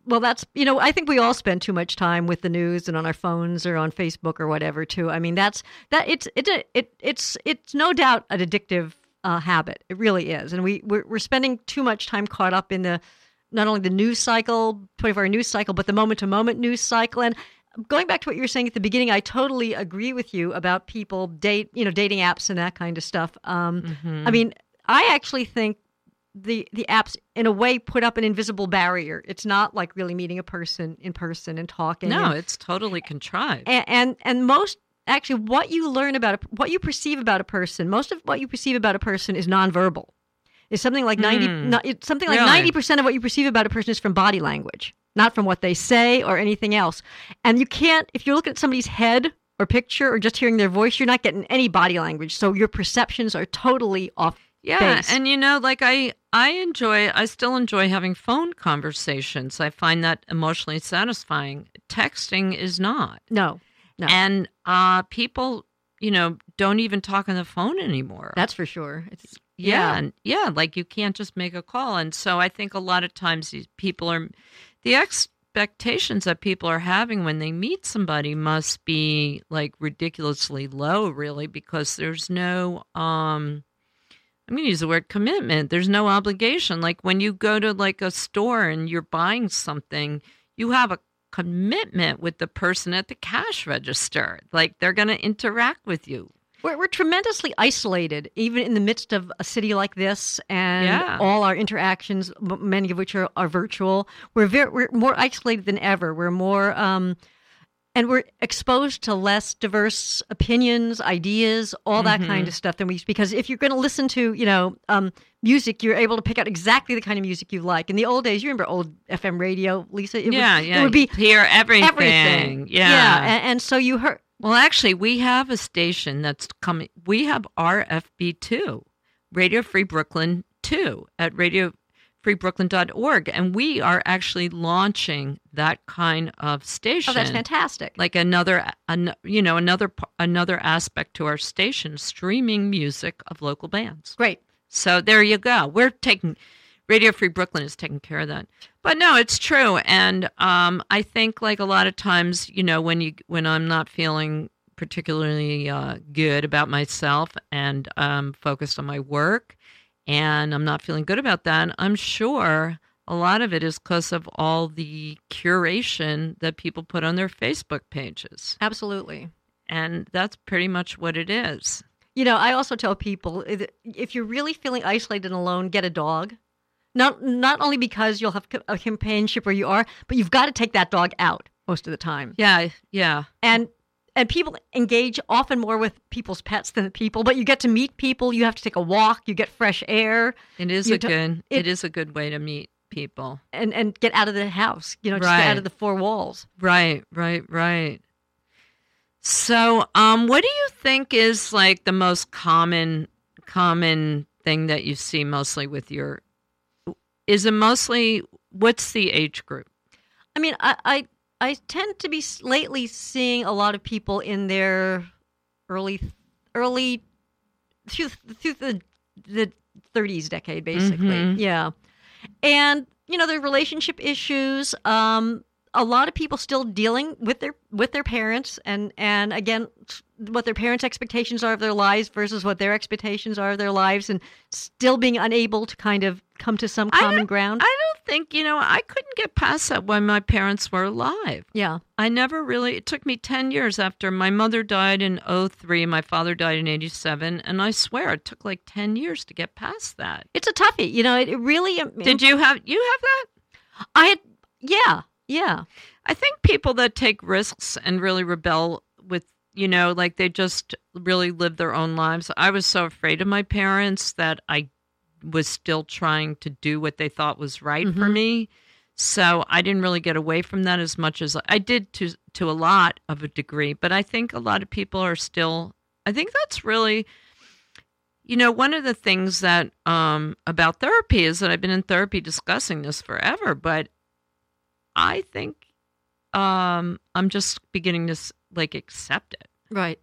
Well, that's you know, I think we all spend too much time with the news and on our phones or on Facebook or whatever too. I mean, that's that it's it's a, it it's it's no doubt an addictive uh, habit. It really is, and we we're, we're spending too much time caught up in the not only the news cycle, 24 hour news cycle, but the moment to moment news cycle. And going back to what you were saying at the beginning, I totally agree with you about people date, you know, dating apps and that kind of stuff. Um, Mm-hmm. I mean, I actually think the the apps in a way put up an invisible barrier. It's not like really meeting a person in person and talking. no, and, it's totally contrived. and and, and most actually what you learn about a, what you perceive about a person, most of what you perceive about a person is nonverbal. Is something like 90 Hmm. no, it's something like Really? ninety percent of what you perceive about a person is from body language, not from what they say or anything else. And you can't if you're looking at somebody's head or picture or just hearing their voice, you're not getting any body language. So your perceptions are totally off. Yeah, and you know, like I, I enjoy, I still enjoy having phone conversations. I find that emotionally satisfying. Texting is not, No, no, and uh, people, you know, don't even talk on the phone anymore. that's for sure. It's yeah, yeah. and yeah, like you can't just make a call, and so I think a lot of times these people are, the expectations that people are having when they meet somebody must be like ridiculously low, really, because there's no, um, I'm going to use the word commitment. There's no obligation. Like when you go to like a store and you're buying something, you have a commitment with the person at the cash register. Like they're going to interact with you. We're, we're tremendously isolated, even in the midst of a city like this, and Yeah. all our interactions, many of which are, are virtual. We're very, we're more isolated than ever. We're more, um, and we're exposed to less diverse opinions, ideas, all that Mhm. kind of stuff than we. Because if you're going to listen to, you know, um, music, you're able to pick out exactly the kind of music you like. In the old days, you remember old FM radio, Lisa? It yeah, would, yeah. It would be hear everything. everything. Yeah. and, and so you heard. Well, actually, we have a station that's coming. We have RFB two, Radio Free Brooklyn two at radiofreebrooklyn.org, and we are actually launching that kind of station. Oh, that's fantastic. Like another, an, you know, another another aspect to our station, streaming music of local bands. Great. So there you go. We're taking Radio Free Brooklyn is taking care of that. But no, it's true, and um, I think like a lot of times, you know, when you when I'm not feeling particularly uh, good about myself and um, focused on my work, and I'm not feeling good about that, I'm sure a lot of it is because of all the curation that people put on their Facebook pages, Absolutely. and that's pretty much what it is. You know, I also tell people if you're really feeling isolated and alone, get a dog. Not not only because you'll have a companionship where you are, but you've got to take that dog out most of the time. Yeah, yeah. And and people engage often more with people's pets than the people, but you get to meet people, you have to take a walk, you get fresh air It is You a good. it- it is a good way to meet people. and and get out of the house, you know, just get Right. out of the four walls. Right, right, right. So, um, what do you think is like the most common common thing that you see mostly with your? Is it mostly what's the age group? I mean, I, I I tend to be lately seeing a lot of people in their early early through, through the the 30s decade, basically. Mhm. Yeah, and you know, their relationship issues. Um, a lot of people still dealing with their with their parents, and and again, what their parents' expectations are of their lives versus what their expectations are of their lives, and still being unable to kind of come to some common ground. I don't think you know. I couldn't get past that when my parents were alive. yeah. I never really. It took me ten years after my mother died in 03, My father died in eighty seven, and I swear it took like ten years to get past that. it's a toughie. You know, it, really. Did you have you have that? I had, yeah, yeah, I think people that take risks and really rebel with, you know, like they just really live their own lives. I was so afraid of my parents that I was still trying to do what they thought was right for Mhm. me. So I didn't really get away from that as much as I did to to a lot of a degree, but I think a lot of people are still I think that's really you know, one of the things that um about therapy is that I've been in therapy discussing this forever, but I think um I'm just beginning to s- like accept it. right.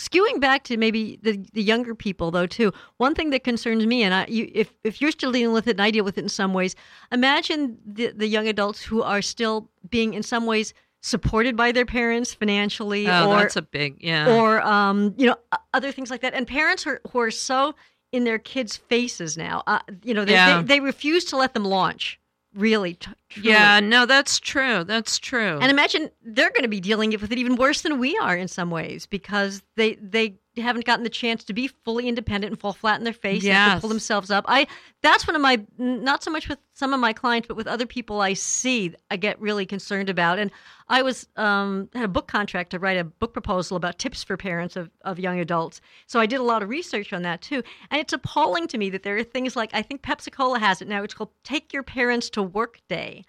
Skewing back to maybe the, the younger people though too. One thing that concerns me, and I, you, if if you're still dealing with it, and I deal with it in some ways, imagine the the young adults who are still being in some ways supported by their parents financially, Oh, or that's a big yeah. or um, you know other things like that, and parents are, who are so in their kids' faces now. Uh, you know, they, Yeah. they they refuse to let them launch. Really, t- truly. yeah, no, that's true. That's true. And imagine they're going to be dealing with it even worse than we are in some ways because they they haven't gotten the chance to be fully independent and fall flat in their face and have to pull themselves up. I that's one of my not so much with some of my clients, but with other people I see, I get really concerned about. And I was um, had a book contract to write a book proposal about tips for parents of, of young adults. So I did a lot of research on that too. And it's appalling to me that there are things like I think Pepsi Cola has it now. It's called Take Your Parents to Work Day.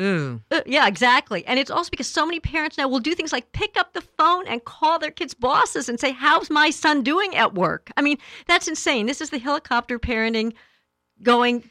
Ooh. Uh, yeah, exactly. And it's also because so many parents now will do things like pick up the phone and call their kids' bosses and say, How's my son doing at work? I mean, that's insane. This is the helicopter parenting going.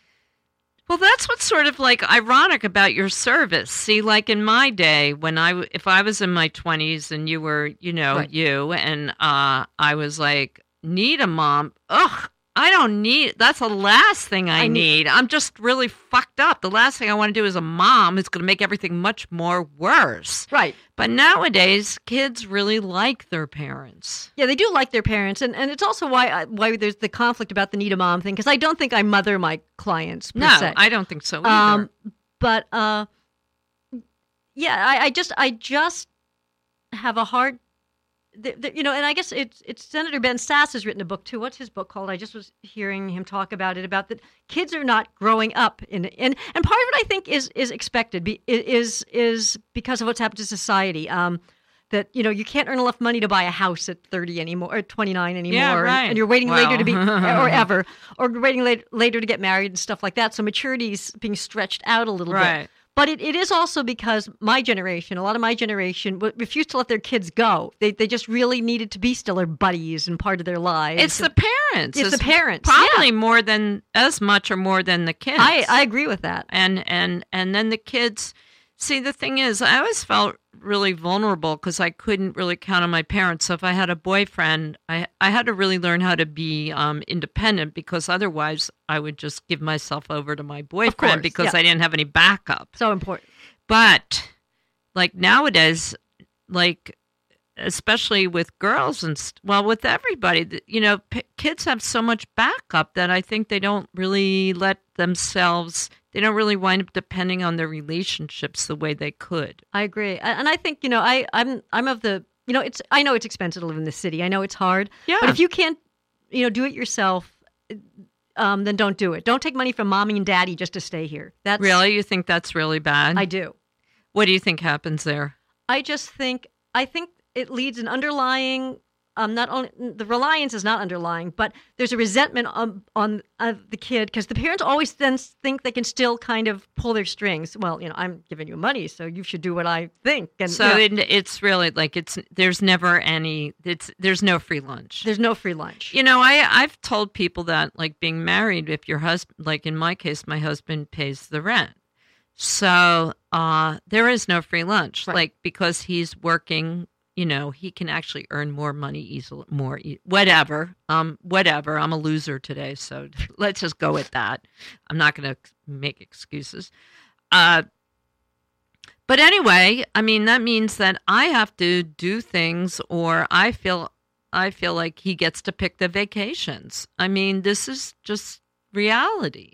Well, that's what's sort of like ironic about your service. See, like in my day, when I, if I was in my 20s and you were, you know, Right. you, and uh, I was like, need a mom. Ugh, I don't need, that's the last thing I, I need. need- I'm just really fucked up. The last thing I want to do is a mom who's going to make everything much more worse. Right. But nowadays, kids really like their parents. Yeah, they do like their parents. And, and it's also why I, why there's the conflict about the need a mom thing because I don't think I mother my clients. No, se. I don't think so either. Um, but uh, yeah, I, I just I just have a hard, th- th- you know, and I guess it's it's Senator Ben Sasse has written a book too. What's his book called? I just was hearing him talk about it about that kids are not growing up in and and part of it I think is is expected be, is is because of what's happened to society. Um, that you know you can't earn enough money to buy a house at 30 anymore or 29 anymore and- right. and, you're waiting later to be [LAUGHS] or ever or waiting later, later to get married and stuff like that so maturity's being stretched out a little bit right. But it, it is also because my generation, a lot of my generation, w- refused to let their kids go. They, they just really needed to be still their buddies and part of their lives. It's the parents. it's the parents. probably Yeah. more than as much or more than the kids. I, I agree with that. and and and then the kids. See, the thing is, I always felt really vulnerable because I couldn't really count on my parents. So if I had a boyfriend, I I had to really learn how to be um, independent because otherwise I would just give myself over to my boyfriend course, because yeah. I didn't have any backup. So important. But like nowadays, like especially with girls and st- well, with everybody, you know, p- kids have so much backup that I think they don't really let themselves. They don't really wind up depending on their relationships the way they could. I agree. And I think, you know, I, I'm I'm of the you know, it's I know it's expensive to live in the city. I know it's hard. Yeah. But if you can't, you know, do it yourself, um, then don't do it. Don't take money from mommy and daddy just to stay here. That's really, you think that's really bad? I do. what do you think happens there? I just think I think it leads an underlying um not only the reliance is not underlying, but there's a resentment on on of the kid because the parents always then think they can still kind of pull their strings. Well, you know, I'm giving you money, so you should do what I think. And So you know, it, it's really like it's there's never any it's there's no free lunch. there's no free lunch. You know, I I've told people that like being married, if your husband, like in my case, my husband pays the rent, so uh, there is no free lunch, Right. like because he's working. You know, he can actually earn more money easily, more whatever. Um, whatever. I'm a loser today, so [LAUGHS] let's just go with that. I'm not going to make excuses. Uh, but anyway, I mean that means that I have to do things, or I feel I feel like he gets to pick the vacations. I mean, this is just reality.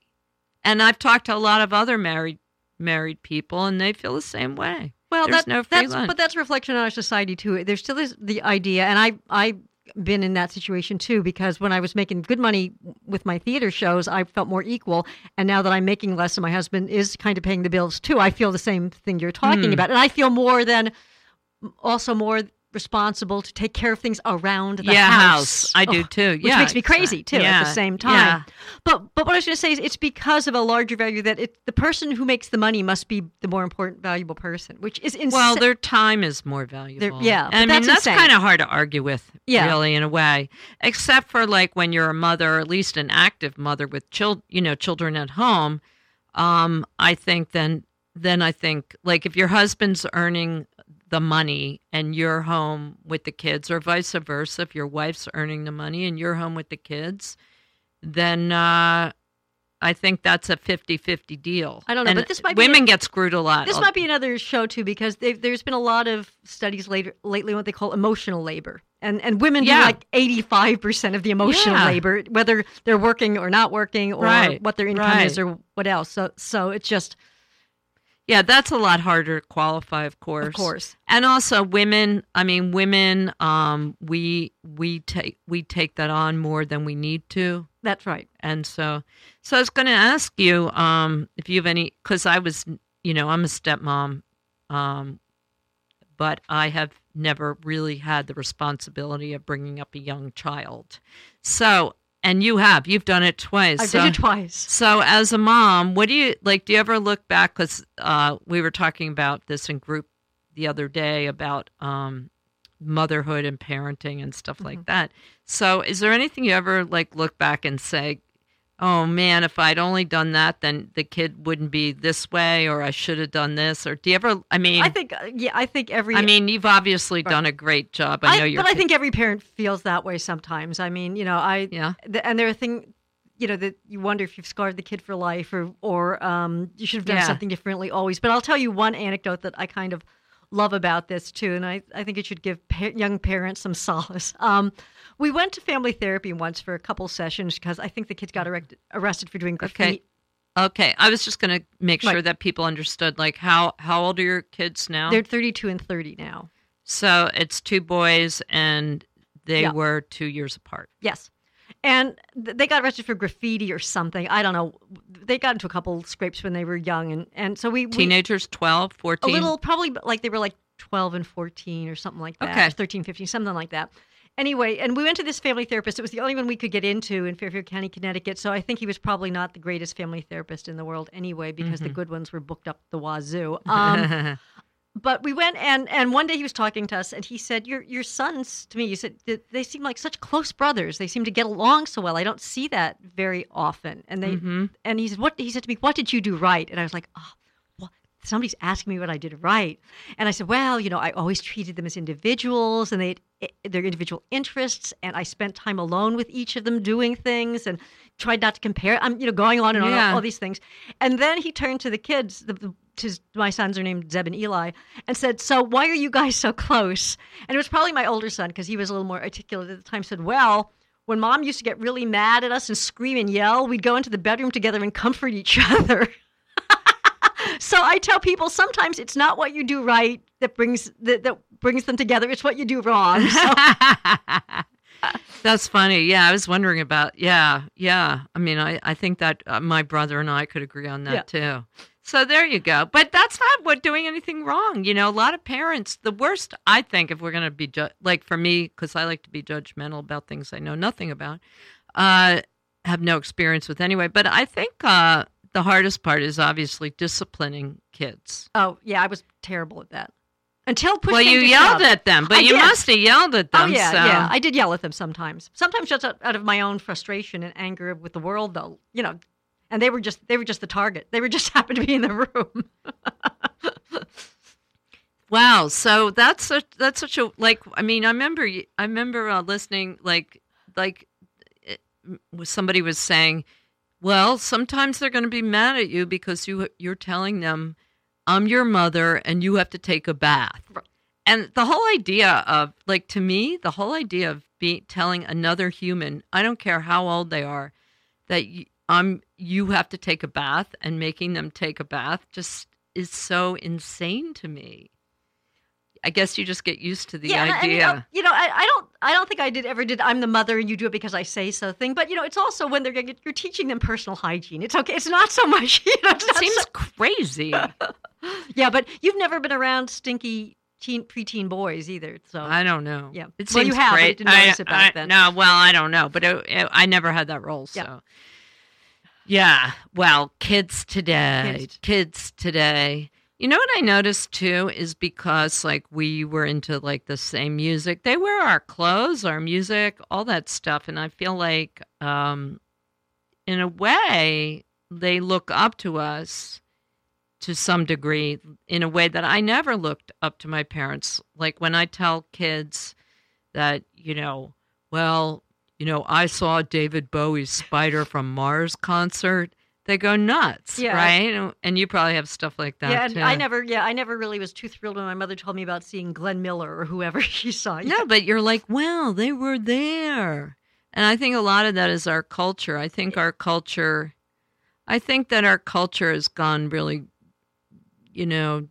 And I've talked to a lot of other married married people, and they feel the same way. Well, There's that, no free that's lunch. but that's a reflection on our society too. There still is the idea, and I I been in that situation too because when I was making good money with my theater shows, I felt more equal. And now that I'm making less and my husband is kind of paying the bills too, I feel the same thing you're talking Hmm. about. And I feel more than also more responsible to take care of things around the yeah, house. I do Ugh, too. Which yeah, makes me crazy too at the same time. yeah. But but what I was going to say is it's because of a larger value that it, the person who makes the money must be the more important, valuable person, which is insane. Well, their time is more valuable. yeah, but I mean that's that's, kind of hard to argue with, Yeah. really, in a way. Except for like when you're a mother, or at least an active mother with child, you know, children at home. Um, I think then, then I think like if your husband's earning the money and you're home with the kids, or vice versa, if your wife's earning the money and you're home with the kids, then uh, I think that's a 50 50 deal. I don't know, And but this might be women a- get screwed a lot. This might be another show too because there's been a lot of studies later lately what they call emotional labor, and and women Yeah. do like 85 percent of the emotional Yeah. labor, whether they're working or not working, or Right, what their income is, or what else. So so it's just Yeah, that's a lot harder to qualify, of course. of course And also women, I mean women um we we take we take that on more than we need to. that's right. And so so I was going to ask you um if you have any cuz I was you know, I'm a stepmom um but I have never really had the responsibility of bringing up a young child. So, and you have, you've done it twice. I've so, did it twice. so, as a mom, what do you like? Do you ever look back? Because uh, we were talking about this in group the other day about um, motherhood and parenting and stuff like that. So, is there anything you ever like look back and say, "Oh man, if I'd only done that, then the kid wouldn't be this way," or "I should have done this"? Or do you ever? I mean, I think uh, yeah, I think every I mean, you've obviously done a great job. I know you're. but I think every parent feels that way sometimes. I mean, you know, I Yeah. th- and there are things, you know, that you wonder if you've scarred the kid for life, or or um, you should have done Yeah. something differently always. But I'll tell you one anecdote that I kind of love about this too, and I I think it should give pa- young parents some solace. Um, we went to family therapy once for a couple sessions because I think the kids got arrested, arrested for doing graffiti. Okay, Okay, I was just going to make sure Right. that people understood. Like, how how old are your kids now? They're 32 and 30 now. So it's two boys, and they Yeah. were two years apart. Yes. And th- they got arrested for graffiti or something. I don't know. They got into a couple scrapes when they were young. And, and so we, we Teenagers, 12, 14? a little, probably like they were like 12 and 14 or something like that. Okay. or 13, 15, something like that. Anyway, and we went to this family therapist. It was the only one we could get into in Fairfield County, Connecticut. So I think he was probably not the greatest family therapist in the world anyway, because the good ones were booked up the wazoo. Um, [LAUGHS] but we went and and one day he was talking to us and he said your your sons to me you said they seem like such close brothers they seem to get along so well i don't see that very often and they Mhm. and he said what he said to me what did you do right and i was like oh somebody's asking me what i did right and i said well you know i always treated them as individuals and they eh, their individual interests and i spent time alone with each of them doing things and tried not to compare i'm you know going on and on Yeah. all, all these things and then he turned to the kids the, the his, my sons are named Zeb and Eli, and said, "So why are you guys so close?" And it was probably my older son because he was a little more articulate at the time. Said, "Well, when mom used to get really mad at us and scream and yell, we'd go into the bedroom together and comfort each [LAUGHS] other." So I tell people sometimes it's not what you do right that brings that, that brings them together; it's what you do wrong. So, [LAUGHS] That's funny. Yeah, I was wondering about. Yeah, yeah. I mean, I I think that uh, my brother and I could agree on that too. So there you go. But that's not what doing anything wrong. You know, a lot of parents. The worst, I think, if we're going to be ju- like for me, because I like to be judgmental about things I know nothing about, uh, have no experience with anyway. But I think uh, the hardest part is obviously disciplining kids. oh yeah, I was terrible at that until push well, you yelled shove. at them, but I you did. must have yelled at them. Oh yeah, so. yeah. I did yell at them sometimes. Sometimes just out of my own frustration and anger with the world, though. You know, and they were just they were just the target. They were just [LAUGHS] happened to be in the room. [LAUGHS] Wow, so that's such that's such a like. I mean, I remember I remember uh, listening like like it, somebody was saying, well, sometimes they're going to be mad at you because you you're telling them, I'm your mother and you have to take a bath. Right. And the whole idea of like to me, the whole idea of being telling another human, I don't care how old they are, that you, um you have to take a bath and making them take a bath just is so insane to me. I guess you just get used to the yeah, idea. and, you know, you know I, I don't I don't think I did ever did I'm the mother and you do it because I say so thing. But you know, it's also when they're you're teaching them personal hygiene. It's okay. It's not so much. [LAUGHS] You know, it seems so- crazy. [LAUGHS] yeah, but you've never been around stinky teen preteen boys either. So I don't know. Yeah. it Well, seems you have, great. you didn't notice it back I- then. No, well, I don't know, but it, it- I never had that role. So, Yeah. yeah. Well, kids today, Kids. kids today. You know what I noticed too is because like we were into like the same music. They wear our clothes, our music, all that stuff, and I feel like, um, in a way, they look up to us to some degree in a way that I never looked up to my parents. Like when I tell kids that, you know, well, you know, I saw David Bowie's Spider from Mars concert. They go nuts, Yeah. right? And you probably have stuff like that yeah, and too. I never, yeah, I never really was too thrilled when my mother told me about seeing Glenn Miller or whoever [LAUGHS] she saw. No, but you're like, well, they were there. And I think a lot of that is our culture. I think our culture, I think that our culture has gone really, you know,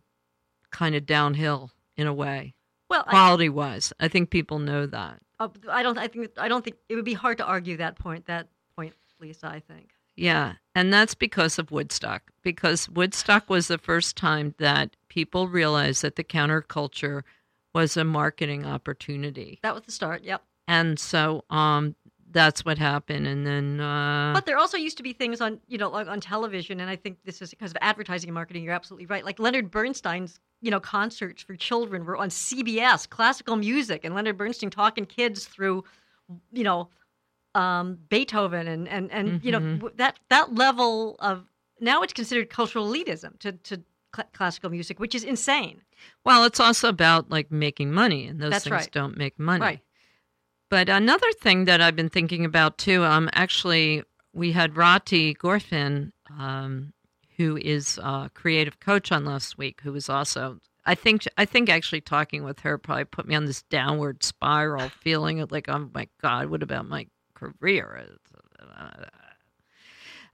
kind of downhill in a way, well, I, quality wise. I think people know that. uh, I don't, I think, I don't think it would be hard to argue that point. That point, Lisa, I think. Yeah. And that's because of Woodstock, because Woodstock was the first time that people realized that the counterculture was a marketing opportunity. That was the start. Yep. And so um, that's what happened. And then. Uh, But there also used to be things on, you know, like on television, and I think this is because of advertising and marketing. You're absolutely right. Like Leonard Bernstein's, you know, concerts for children were on CBS, classical music, and Leonard Bernstein talking kids through, you know, um, Beethoven, and and and you know Mhm. that that level of now it's considered cultural elitism to to cl- classical music, which is insane. Well, it's also about like making money, and those That's things right. don't make money. Right. But another thing that I've been thinking about too, um, actually, we had Rati Gorfin, um, who is a creative coach on last week, who was also, I think, I think actually talking with her probably put me on this downward spiral, feeling like, oh my God, what about my career?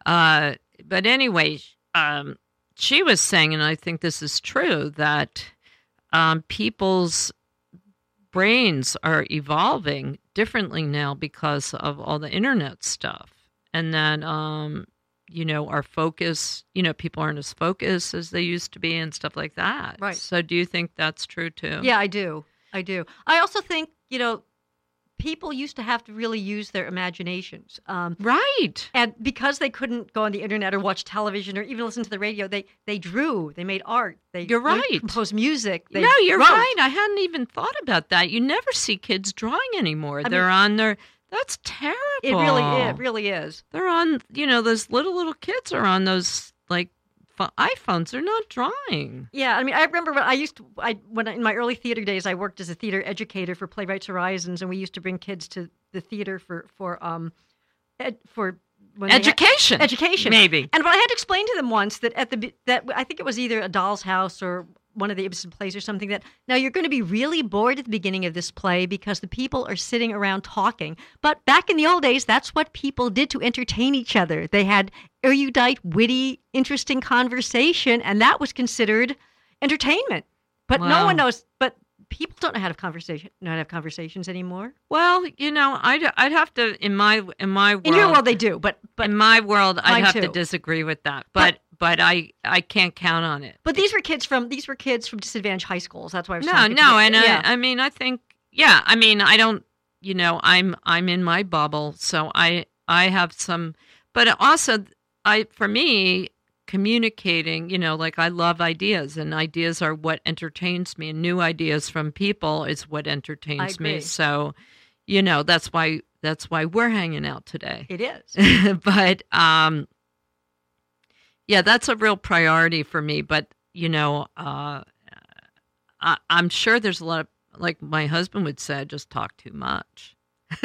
Uh, but anyway, um, she was saying, and I think this is true, that um, people's brains are evolving differently now because of all the internet stuff. And that, um, you know, our focus, you know, people aren't as focused as they used to be and stuff like that. Right. So do you think that's true too? Yeah, I do. I do. I also think, you know, people used to have to really use their imaginations. Um, Right. and because they couldn't go on the internet or watch television or even listen to the radio, they they drew, they made art, they You're right. composed music. They no, you're wrote. right. I hadn't even thought about that. You never see kids drawing anymore. I They're mean- on their. That's terrible. It really, it really is. They're on. You know, those little little kids are on those like pho- iPhones. They're not drawing. Yeah, I mean, I remember when I used to, I when I, in my early theater days, I worked as a theater educator for Playwrights Horizons, and we used to bring kids to the theater for for um, ed, for when they had- Education. education. Maybe. And but I had to explain to them once that at the that I think it was either a Doll's House or one of the Ibsen plays or something that now you're going to be really bored at the beginning of this play because the people are sitting around talking. But back in the old days, that's what people did to entertain each other. They had erudite, witty, interesting conversation, and that was considered entertainment. But no one knows. But people don't know how to have conversation, not have conversations anymore. Well, you know, I'd I'd have to in my in my world In your world, they do, but but in my world I'd have to disagree with that. But but I I can't count on it. but these were kids from these were kids from disadvantaged high schools. That's why I was No, no, and yeah. I, I mean, I think, yeah, I mean, I don't, you know, I'm, I'm in my bubble, so I, I have some, but also, I, for me, communicating, you know, like I love ideas, and ideas are what entertains me, and new ideas from people is what entertains me. So, you know, that's why, that's why we're hanging out today. It is. [LAUGHS] but um yeah that's a real priority for me but you know uh I, i'm sure there's a lot of like my husband would say i just talk too much [LAUGHS]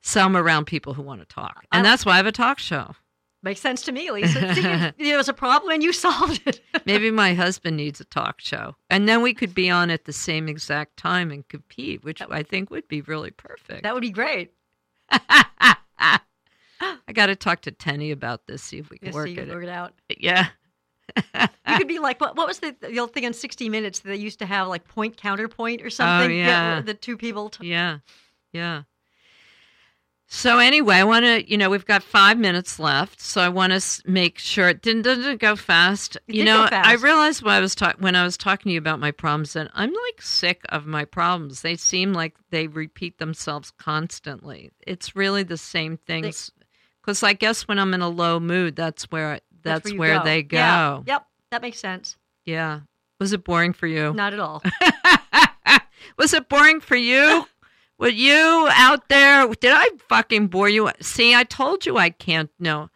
so i'm around people who want to talk and I- that's why i have a talk show Makes sense to me, Lisa. See, there was [LAUGHS] a problem and you solved it. [LAUGHS] maybe my husband needs a talk show and then we could be on at the same exact time and compete which i think would be really perfect that would be great. [GASPS] I got to talk to Tenny about this, see if we can Yes, work so it. work it out. [LAUGHS] Yeah. You could [LAUGHS] be like, what, what was the, the old thing on 60 Minutes that they used to have, like point counterpoint or oh, something? Oh, yeah. the two people. T- yeah. Yeah. So anyway, I want to, you know, we've got five minutes left, so I want to make sure it didn't, didn't go fast. It you know, I realized when I was talking when I was talking to you about my problems that I'm like sick of my problems. They seem like they repeat themselves constantly. It's really the same things. Because I guess when I'm in a low mood, that's where that's, you where go. they go. Yeah. Yep. That makes sense. yeah. Was it boring for you? Not at all. [LAUGHS] Was it boring for you? [LAUGHS] Were you out there? Did I fucking bore you? See, I told you I can't. No.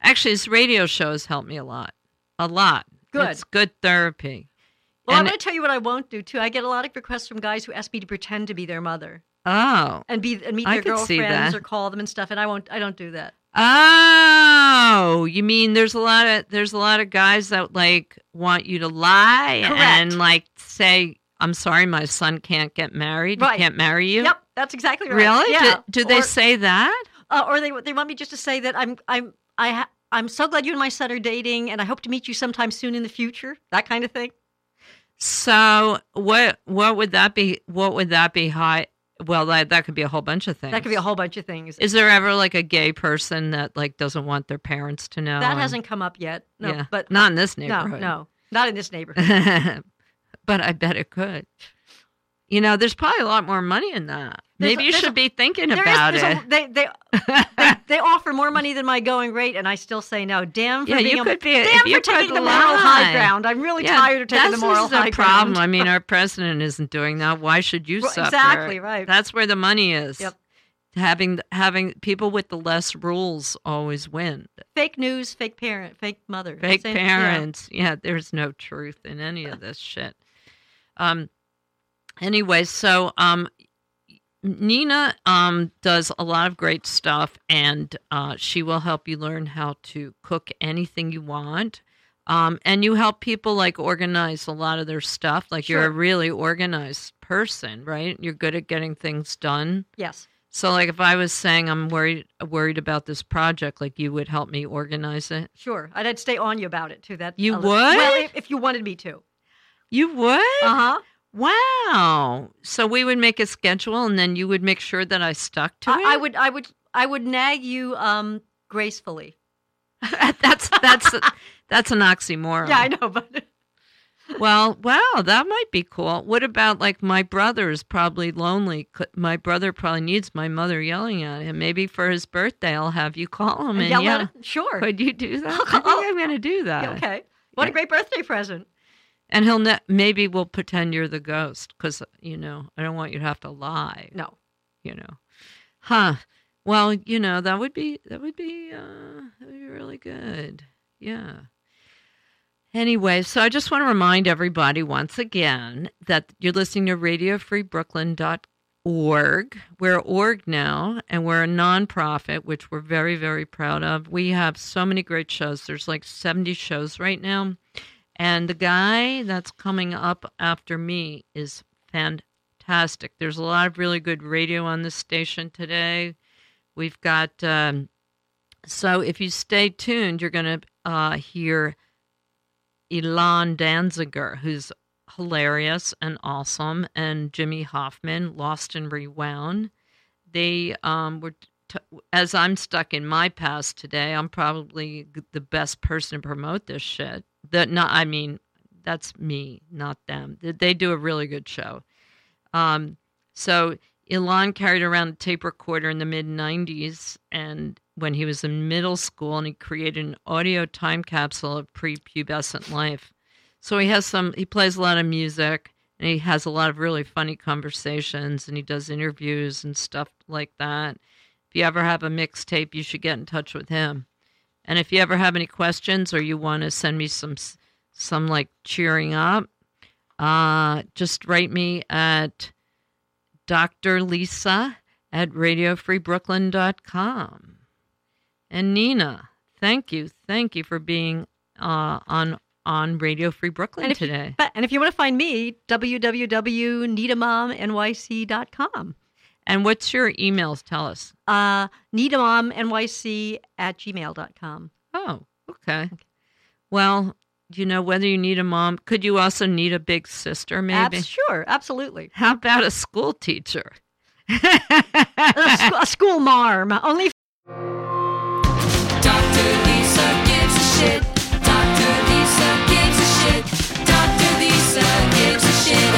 Actually, this radio show has helped me a lot. A lot. Good. It's good therapy. Well, I'm going to tell you what I won't do too. I get a lot of requests from guys who ask me to pretend to be their mother Oh. and be and meet their girlfriends or call them and stuff, and I won't. I don't do that. Oh, you mean there's a lot of there's a lot of guys that like want you to lie Correct. and like say, "I'm sorry, my son can't get married. Right. He can't marry you." Yep, that's exactly right. Really? Yeah. Do, do they Or- say that? uh, or they they want me just to say that I'm I'm I ha- I'm so glad you and my son are dating, and I hope to meet you sometime soon in the future. That kind of thing. So what what would that be? What would that be? High? Well, that that could be a whole bunch of things. That could be a whole bunch of things. Is there ever like a gay person that like doesn't want their parents to know? that and- hasn't come up yet. No, yeah, but not in this neighborhood. no, neighborhood. no, not in this neighborhood. [LAUGHS] but I bet it could. You know, there's probably a lot more money in that. There's Maybe a- you should a- be thinking is- about there's it. a- they, they, they [LAUGHS] they offer more money than my going rate, and I still say no. Damn for Yeah, being you a, could be- damn for taking the moral high ground. I'm really Yeah, tired of taking the that's moral just the high problem. ground. I mean, our [LAUGHS] president isn't doing that. Why should you Right, suffer? exactly, right. That's where the money is. Yep. Having having people with the less rules always win. fake news, fake parent, fake mother, Fake Same- yeah. parents. Yeah. there's no truth in any of this shit. Um. Anyway, so um, Nina um does a lot of great stuff, and uh, she will help you learn how to cook anything you want. Um, and you help people like organize a lot of their stuff. Like you're a really organized person, right? You're good at getting things done. Yes, So, like, if I was saying I'm worried worried about this project, like you would help me organize it. sure. I'd, I'd stay on you about it too. That You would? Well, if, if you wanted me to. You would? Uh huh. Wow. So we would make a schedule and then you would make sure that I stuck to it? I, I would. I would. I would nag you um gracefully. [LAUGHS] that's that's that's an oxymoron. Yeah, I know, but [LAUGHS] Well, wow, that might be cool. What about like my brother is probably lonely. My brother probably needs my mother yelling at him. Maybe for his birthday I'll have you call him and yell yell. at it. Sure. Could you do that? I think [LAUGHS] I'm going to do that. Okay. What Yeah. a great birthday present. And he'll ne- maybe we'll pretend you're the ghost because you know I don't want you to have to lie. No. You know, huh? Well, you know that would be that would be uh, that would be really good. Yeah. Anyway, so I just want to remind everybody once again that you're listening to RadioFreeBrooklyn.org. We're org now, and we're a nonprofit, which we're very, very proud of. We have so many great shows. There's like 70 shows right now. And the guy that's coming up after me is fantastic. There's a lot of really good radio on this station today. We've got, um, so if you stay tuned, you're going to uh, hear Elon Danziger, who's hilarious and awesome, and Jimmy Hoffman, Lost and Rewound. They um, were, t- as I'm stuck in my past today, I'm probably the best person to promote this shit. That not, I mean, that's me, not them. They- do a really good show. Um, so Elon carried around a tape recorder in the mid 90s and when he was in middle school and he created an audio time capsule of prepubescent life. So he has some he plays a lot of music and he has a lot of really funny conversations and he does interviews and stuff like that. If you ever have a mixtape, you should get in touch with him. And if you ever have any questions or you want to send me some some like cheering up, uh, just write me at Dr. Lisa at radiofreebrooklyn.com. And Nina, thank you. Thank you for being uh, on on Radio Free Brooklyn And today. but, and if you want to find me, www.needamomnyc.com. And what's your emails? Tell us. Uh, needamomnyc at gmail.com. Oh, okay. Well, you know, whether you need a mom, could you also need a big sister, maybe? Abs- sure, absolutely. How about a school teacher? a, sc- a school marm. Only Dr. Lisa gives a shit. Dr. Lisa gives a shit. Dr. Lisa gives a shit